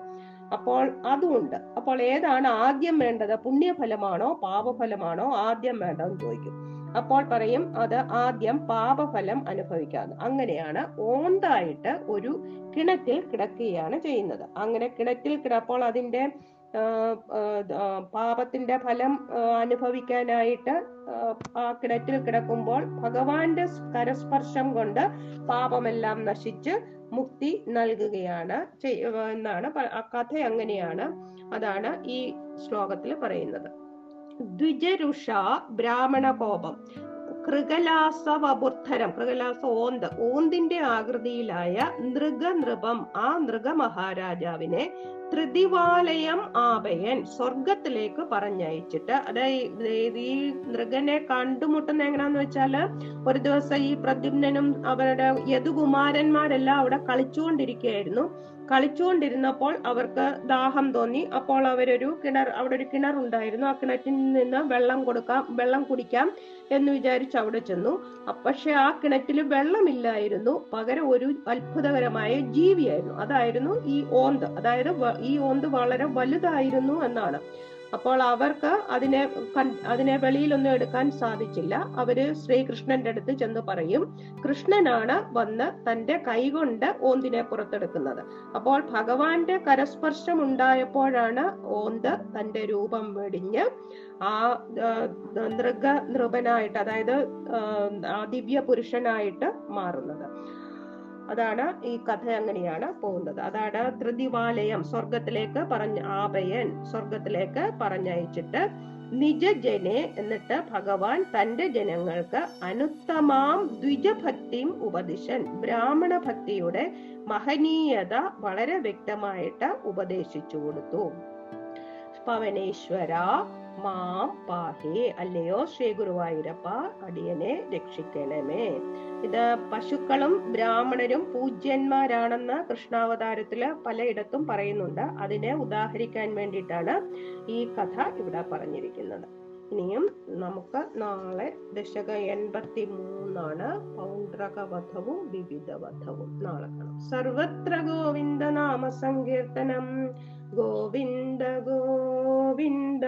[SPEAKER 1] അപ്പോൾ അതുമുണ്ട് അപ്പോൾ ഏതാണ് ആദ്യം വേണ്ടത്? പുണ്യഫലമാണോ പാപഫലമാണോ ആദ്യം വേണ്ടതെന്ന് ചോദിക്കും. അപ്പോൾ പറയും അത് ആദ്യം പാപഫലം അനുഭവിക്കാതെ അങ്ങനെയാണ് ഓന്തായിട്ട് ഒരു കിണറ്റിൽ കിടക്കുകയാണ് ചെയ്യുന്നത്. അങ്ങനെ കിണറ്റിൽ കിടപ്പോൾ അതിന്റെ പാപത്തിന്റെ ഫലം അനുഭവിക്കാനായിട്ട് ആ കിണറ്റിൽ കിടക്കുമ്പോൾ ഭഗവാന്റെ കരസ്പർശം കൊണ്ട് പാപമെല്ലാം നശിച്ച് മുക്തി നൽകുകയാണ് എന്നാണ് ആ കഥ അങ്ങനെയാണ് അതാണ് ഈ ശ്ലോകത്തിൽ പറയുന്നത്. ദ്വിജരുഷ ബ്രാഹ്മണ കോപം. കൃകലാസവബുദ്ധരം കൃകലാസ ഓന്ത് ഓന്തിന്റെ ആകൃതിയിലായ നൃഗനൃപം ആ നൃഗമഹാരാജാവിനെ ത്രിദിവാലയം ആപയൻ സ്വർഗത്തിലേക്ക് പറഞ്ഞയച്ചിട്ട്. അതായത് ഈ നൃഗനെ കണ്ടുമുട്ടുന്ന എങ്ങനെയാന്ന് വെച്ചാൽ ഒരു ദിവസം ഈ പ്രദ്യുമ്നും അവരുടെ യദുകുമാരന്മാരെല്ലാം അവിടെ കളിച്ചുകൊണ്ടിരിക്കുകയായിരുന്നു. കളിച്ചുകൊണ്ടിരുന്നപ്പോൾ അവർക്ക് ദാഹം തോന്നി. അപ്പോൾ അവരൊരു കിണർ അവിടെ ഒരു കിണർ ഉണ്ടായിരുന്നു ആ കിണറ്റിൽ നിന്ന് വെള്ളം കൊടുക്കാം വെള്ളം കുടിക്കാം എന്ന് വിചാരിച്ച് അവിടെ ചെന്നു. പക്ഷെ ആ കിണറ്റിൽ വെള്ളമില്ലായിരുന്നു. പകരം ഒരു അത്ഭുതകരമായ ജീവിയായിരുന്നു. അതായിരുന്നു ഈ ഓന്ത്. അതായത് ഈ ഓന്ത് വളരെ വലുതായിരുന്നു എന്നാണ്. അപ്പോൾ അവർക്ക് അതിനെ അതിനെ വെളിയിലൊന്നും എടുക്കാൻ സാധിച്ചില്ല. അവർ ശ്രീകൃഷ്ണന്റെ അടുത്ത് ചെന്ന് പറയും കൃഷ്ണനാണ് വന്ന് തന്റെ കൈകൊണ്ട് ഓന്തിനെ പുറത്തെടുക്കുന്നത്. അപ്പോൾ ഭഗവാന്റെ കരസ്പർശം ഉണ്ടായപ്പോഴാണ് ഓന്ത് തന്റെ രൂപം വെടിഞ്ഞ് ആ നൃഗ നൃപനായിട്ട് അതായത് ദിവ്യ പുരുഷനായിട്ട് മാറുന്നത്. അതാണ് ഈ കഥ അങ്ങനെയാണ് പോകുന്നത്. അതാണ് ത്രിദിവാലയം സ്വർഗത്തിലേക്ക് പറഞ്ഞ ആപയൻ സ്വർഗത്തിലേക്ക് പറഞ്ഞയച്ചിട്ട് നിജജനെ എന്നിട്ട് ഭഗവാൻ തന്റെ ജനങ്ങൾക്ക് അനുത്തമാം ദ്വിജഭക്തിയും ഉപദിശൻ ബ്രാഹ്മണ ഭക്തിയുടെ മഹനീയത വളരെ വ്യക്തമായിട്ട് ഉപദേശിച്ചു കൊടുത്തു. പവനേശ്വര മാം പാഹി അല്ലയോ ശ്രീ ഗുരുവായൂരപ്പ അടിയനെ രക്ഷിക്കണമേ. ഇത് പശുക്കളും ബ്രാഹ്മണരും പൂജ്യന്മാരാണെന്ന് കൃഷ്ണാവതാരത്തിൽ പലയിടത്തും പറയുന്നുണ്ട്. അതിനെ ഉദാഹരിക്കാൻ വേണ്ടിയിട്ടാണ് ഈ കഥ ഇവിടെ പറഞ്ഞിരിക്കുന്നത്. ഇനിയും നമുക്ക് നാളെ ദശക എൺപത്തി മൂന്നാണ് പൗണ്ട്രകവധവും വിവിധ വധവും. നാളെ കാണാം. സർവത്ര ഗോവിന്ദ നാമ സങ്കീർത്തനം. ഗോവിന്ദ ഗോവിന്ദ.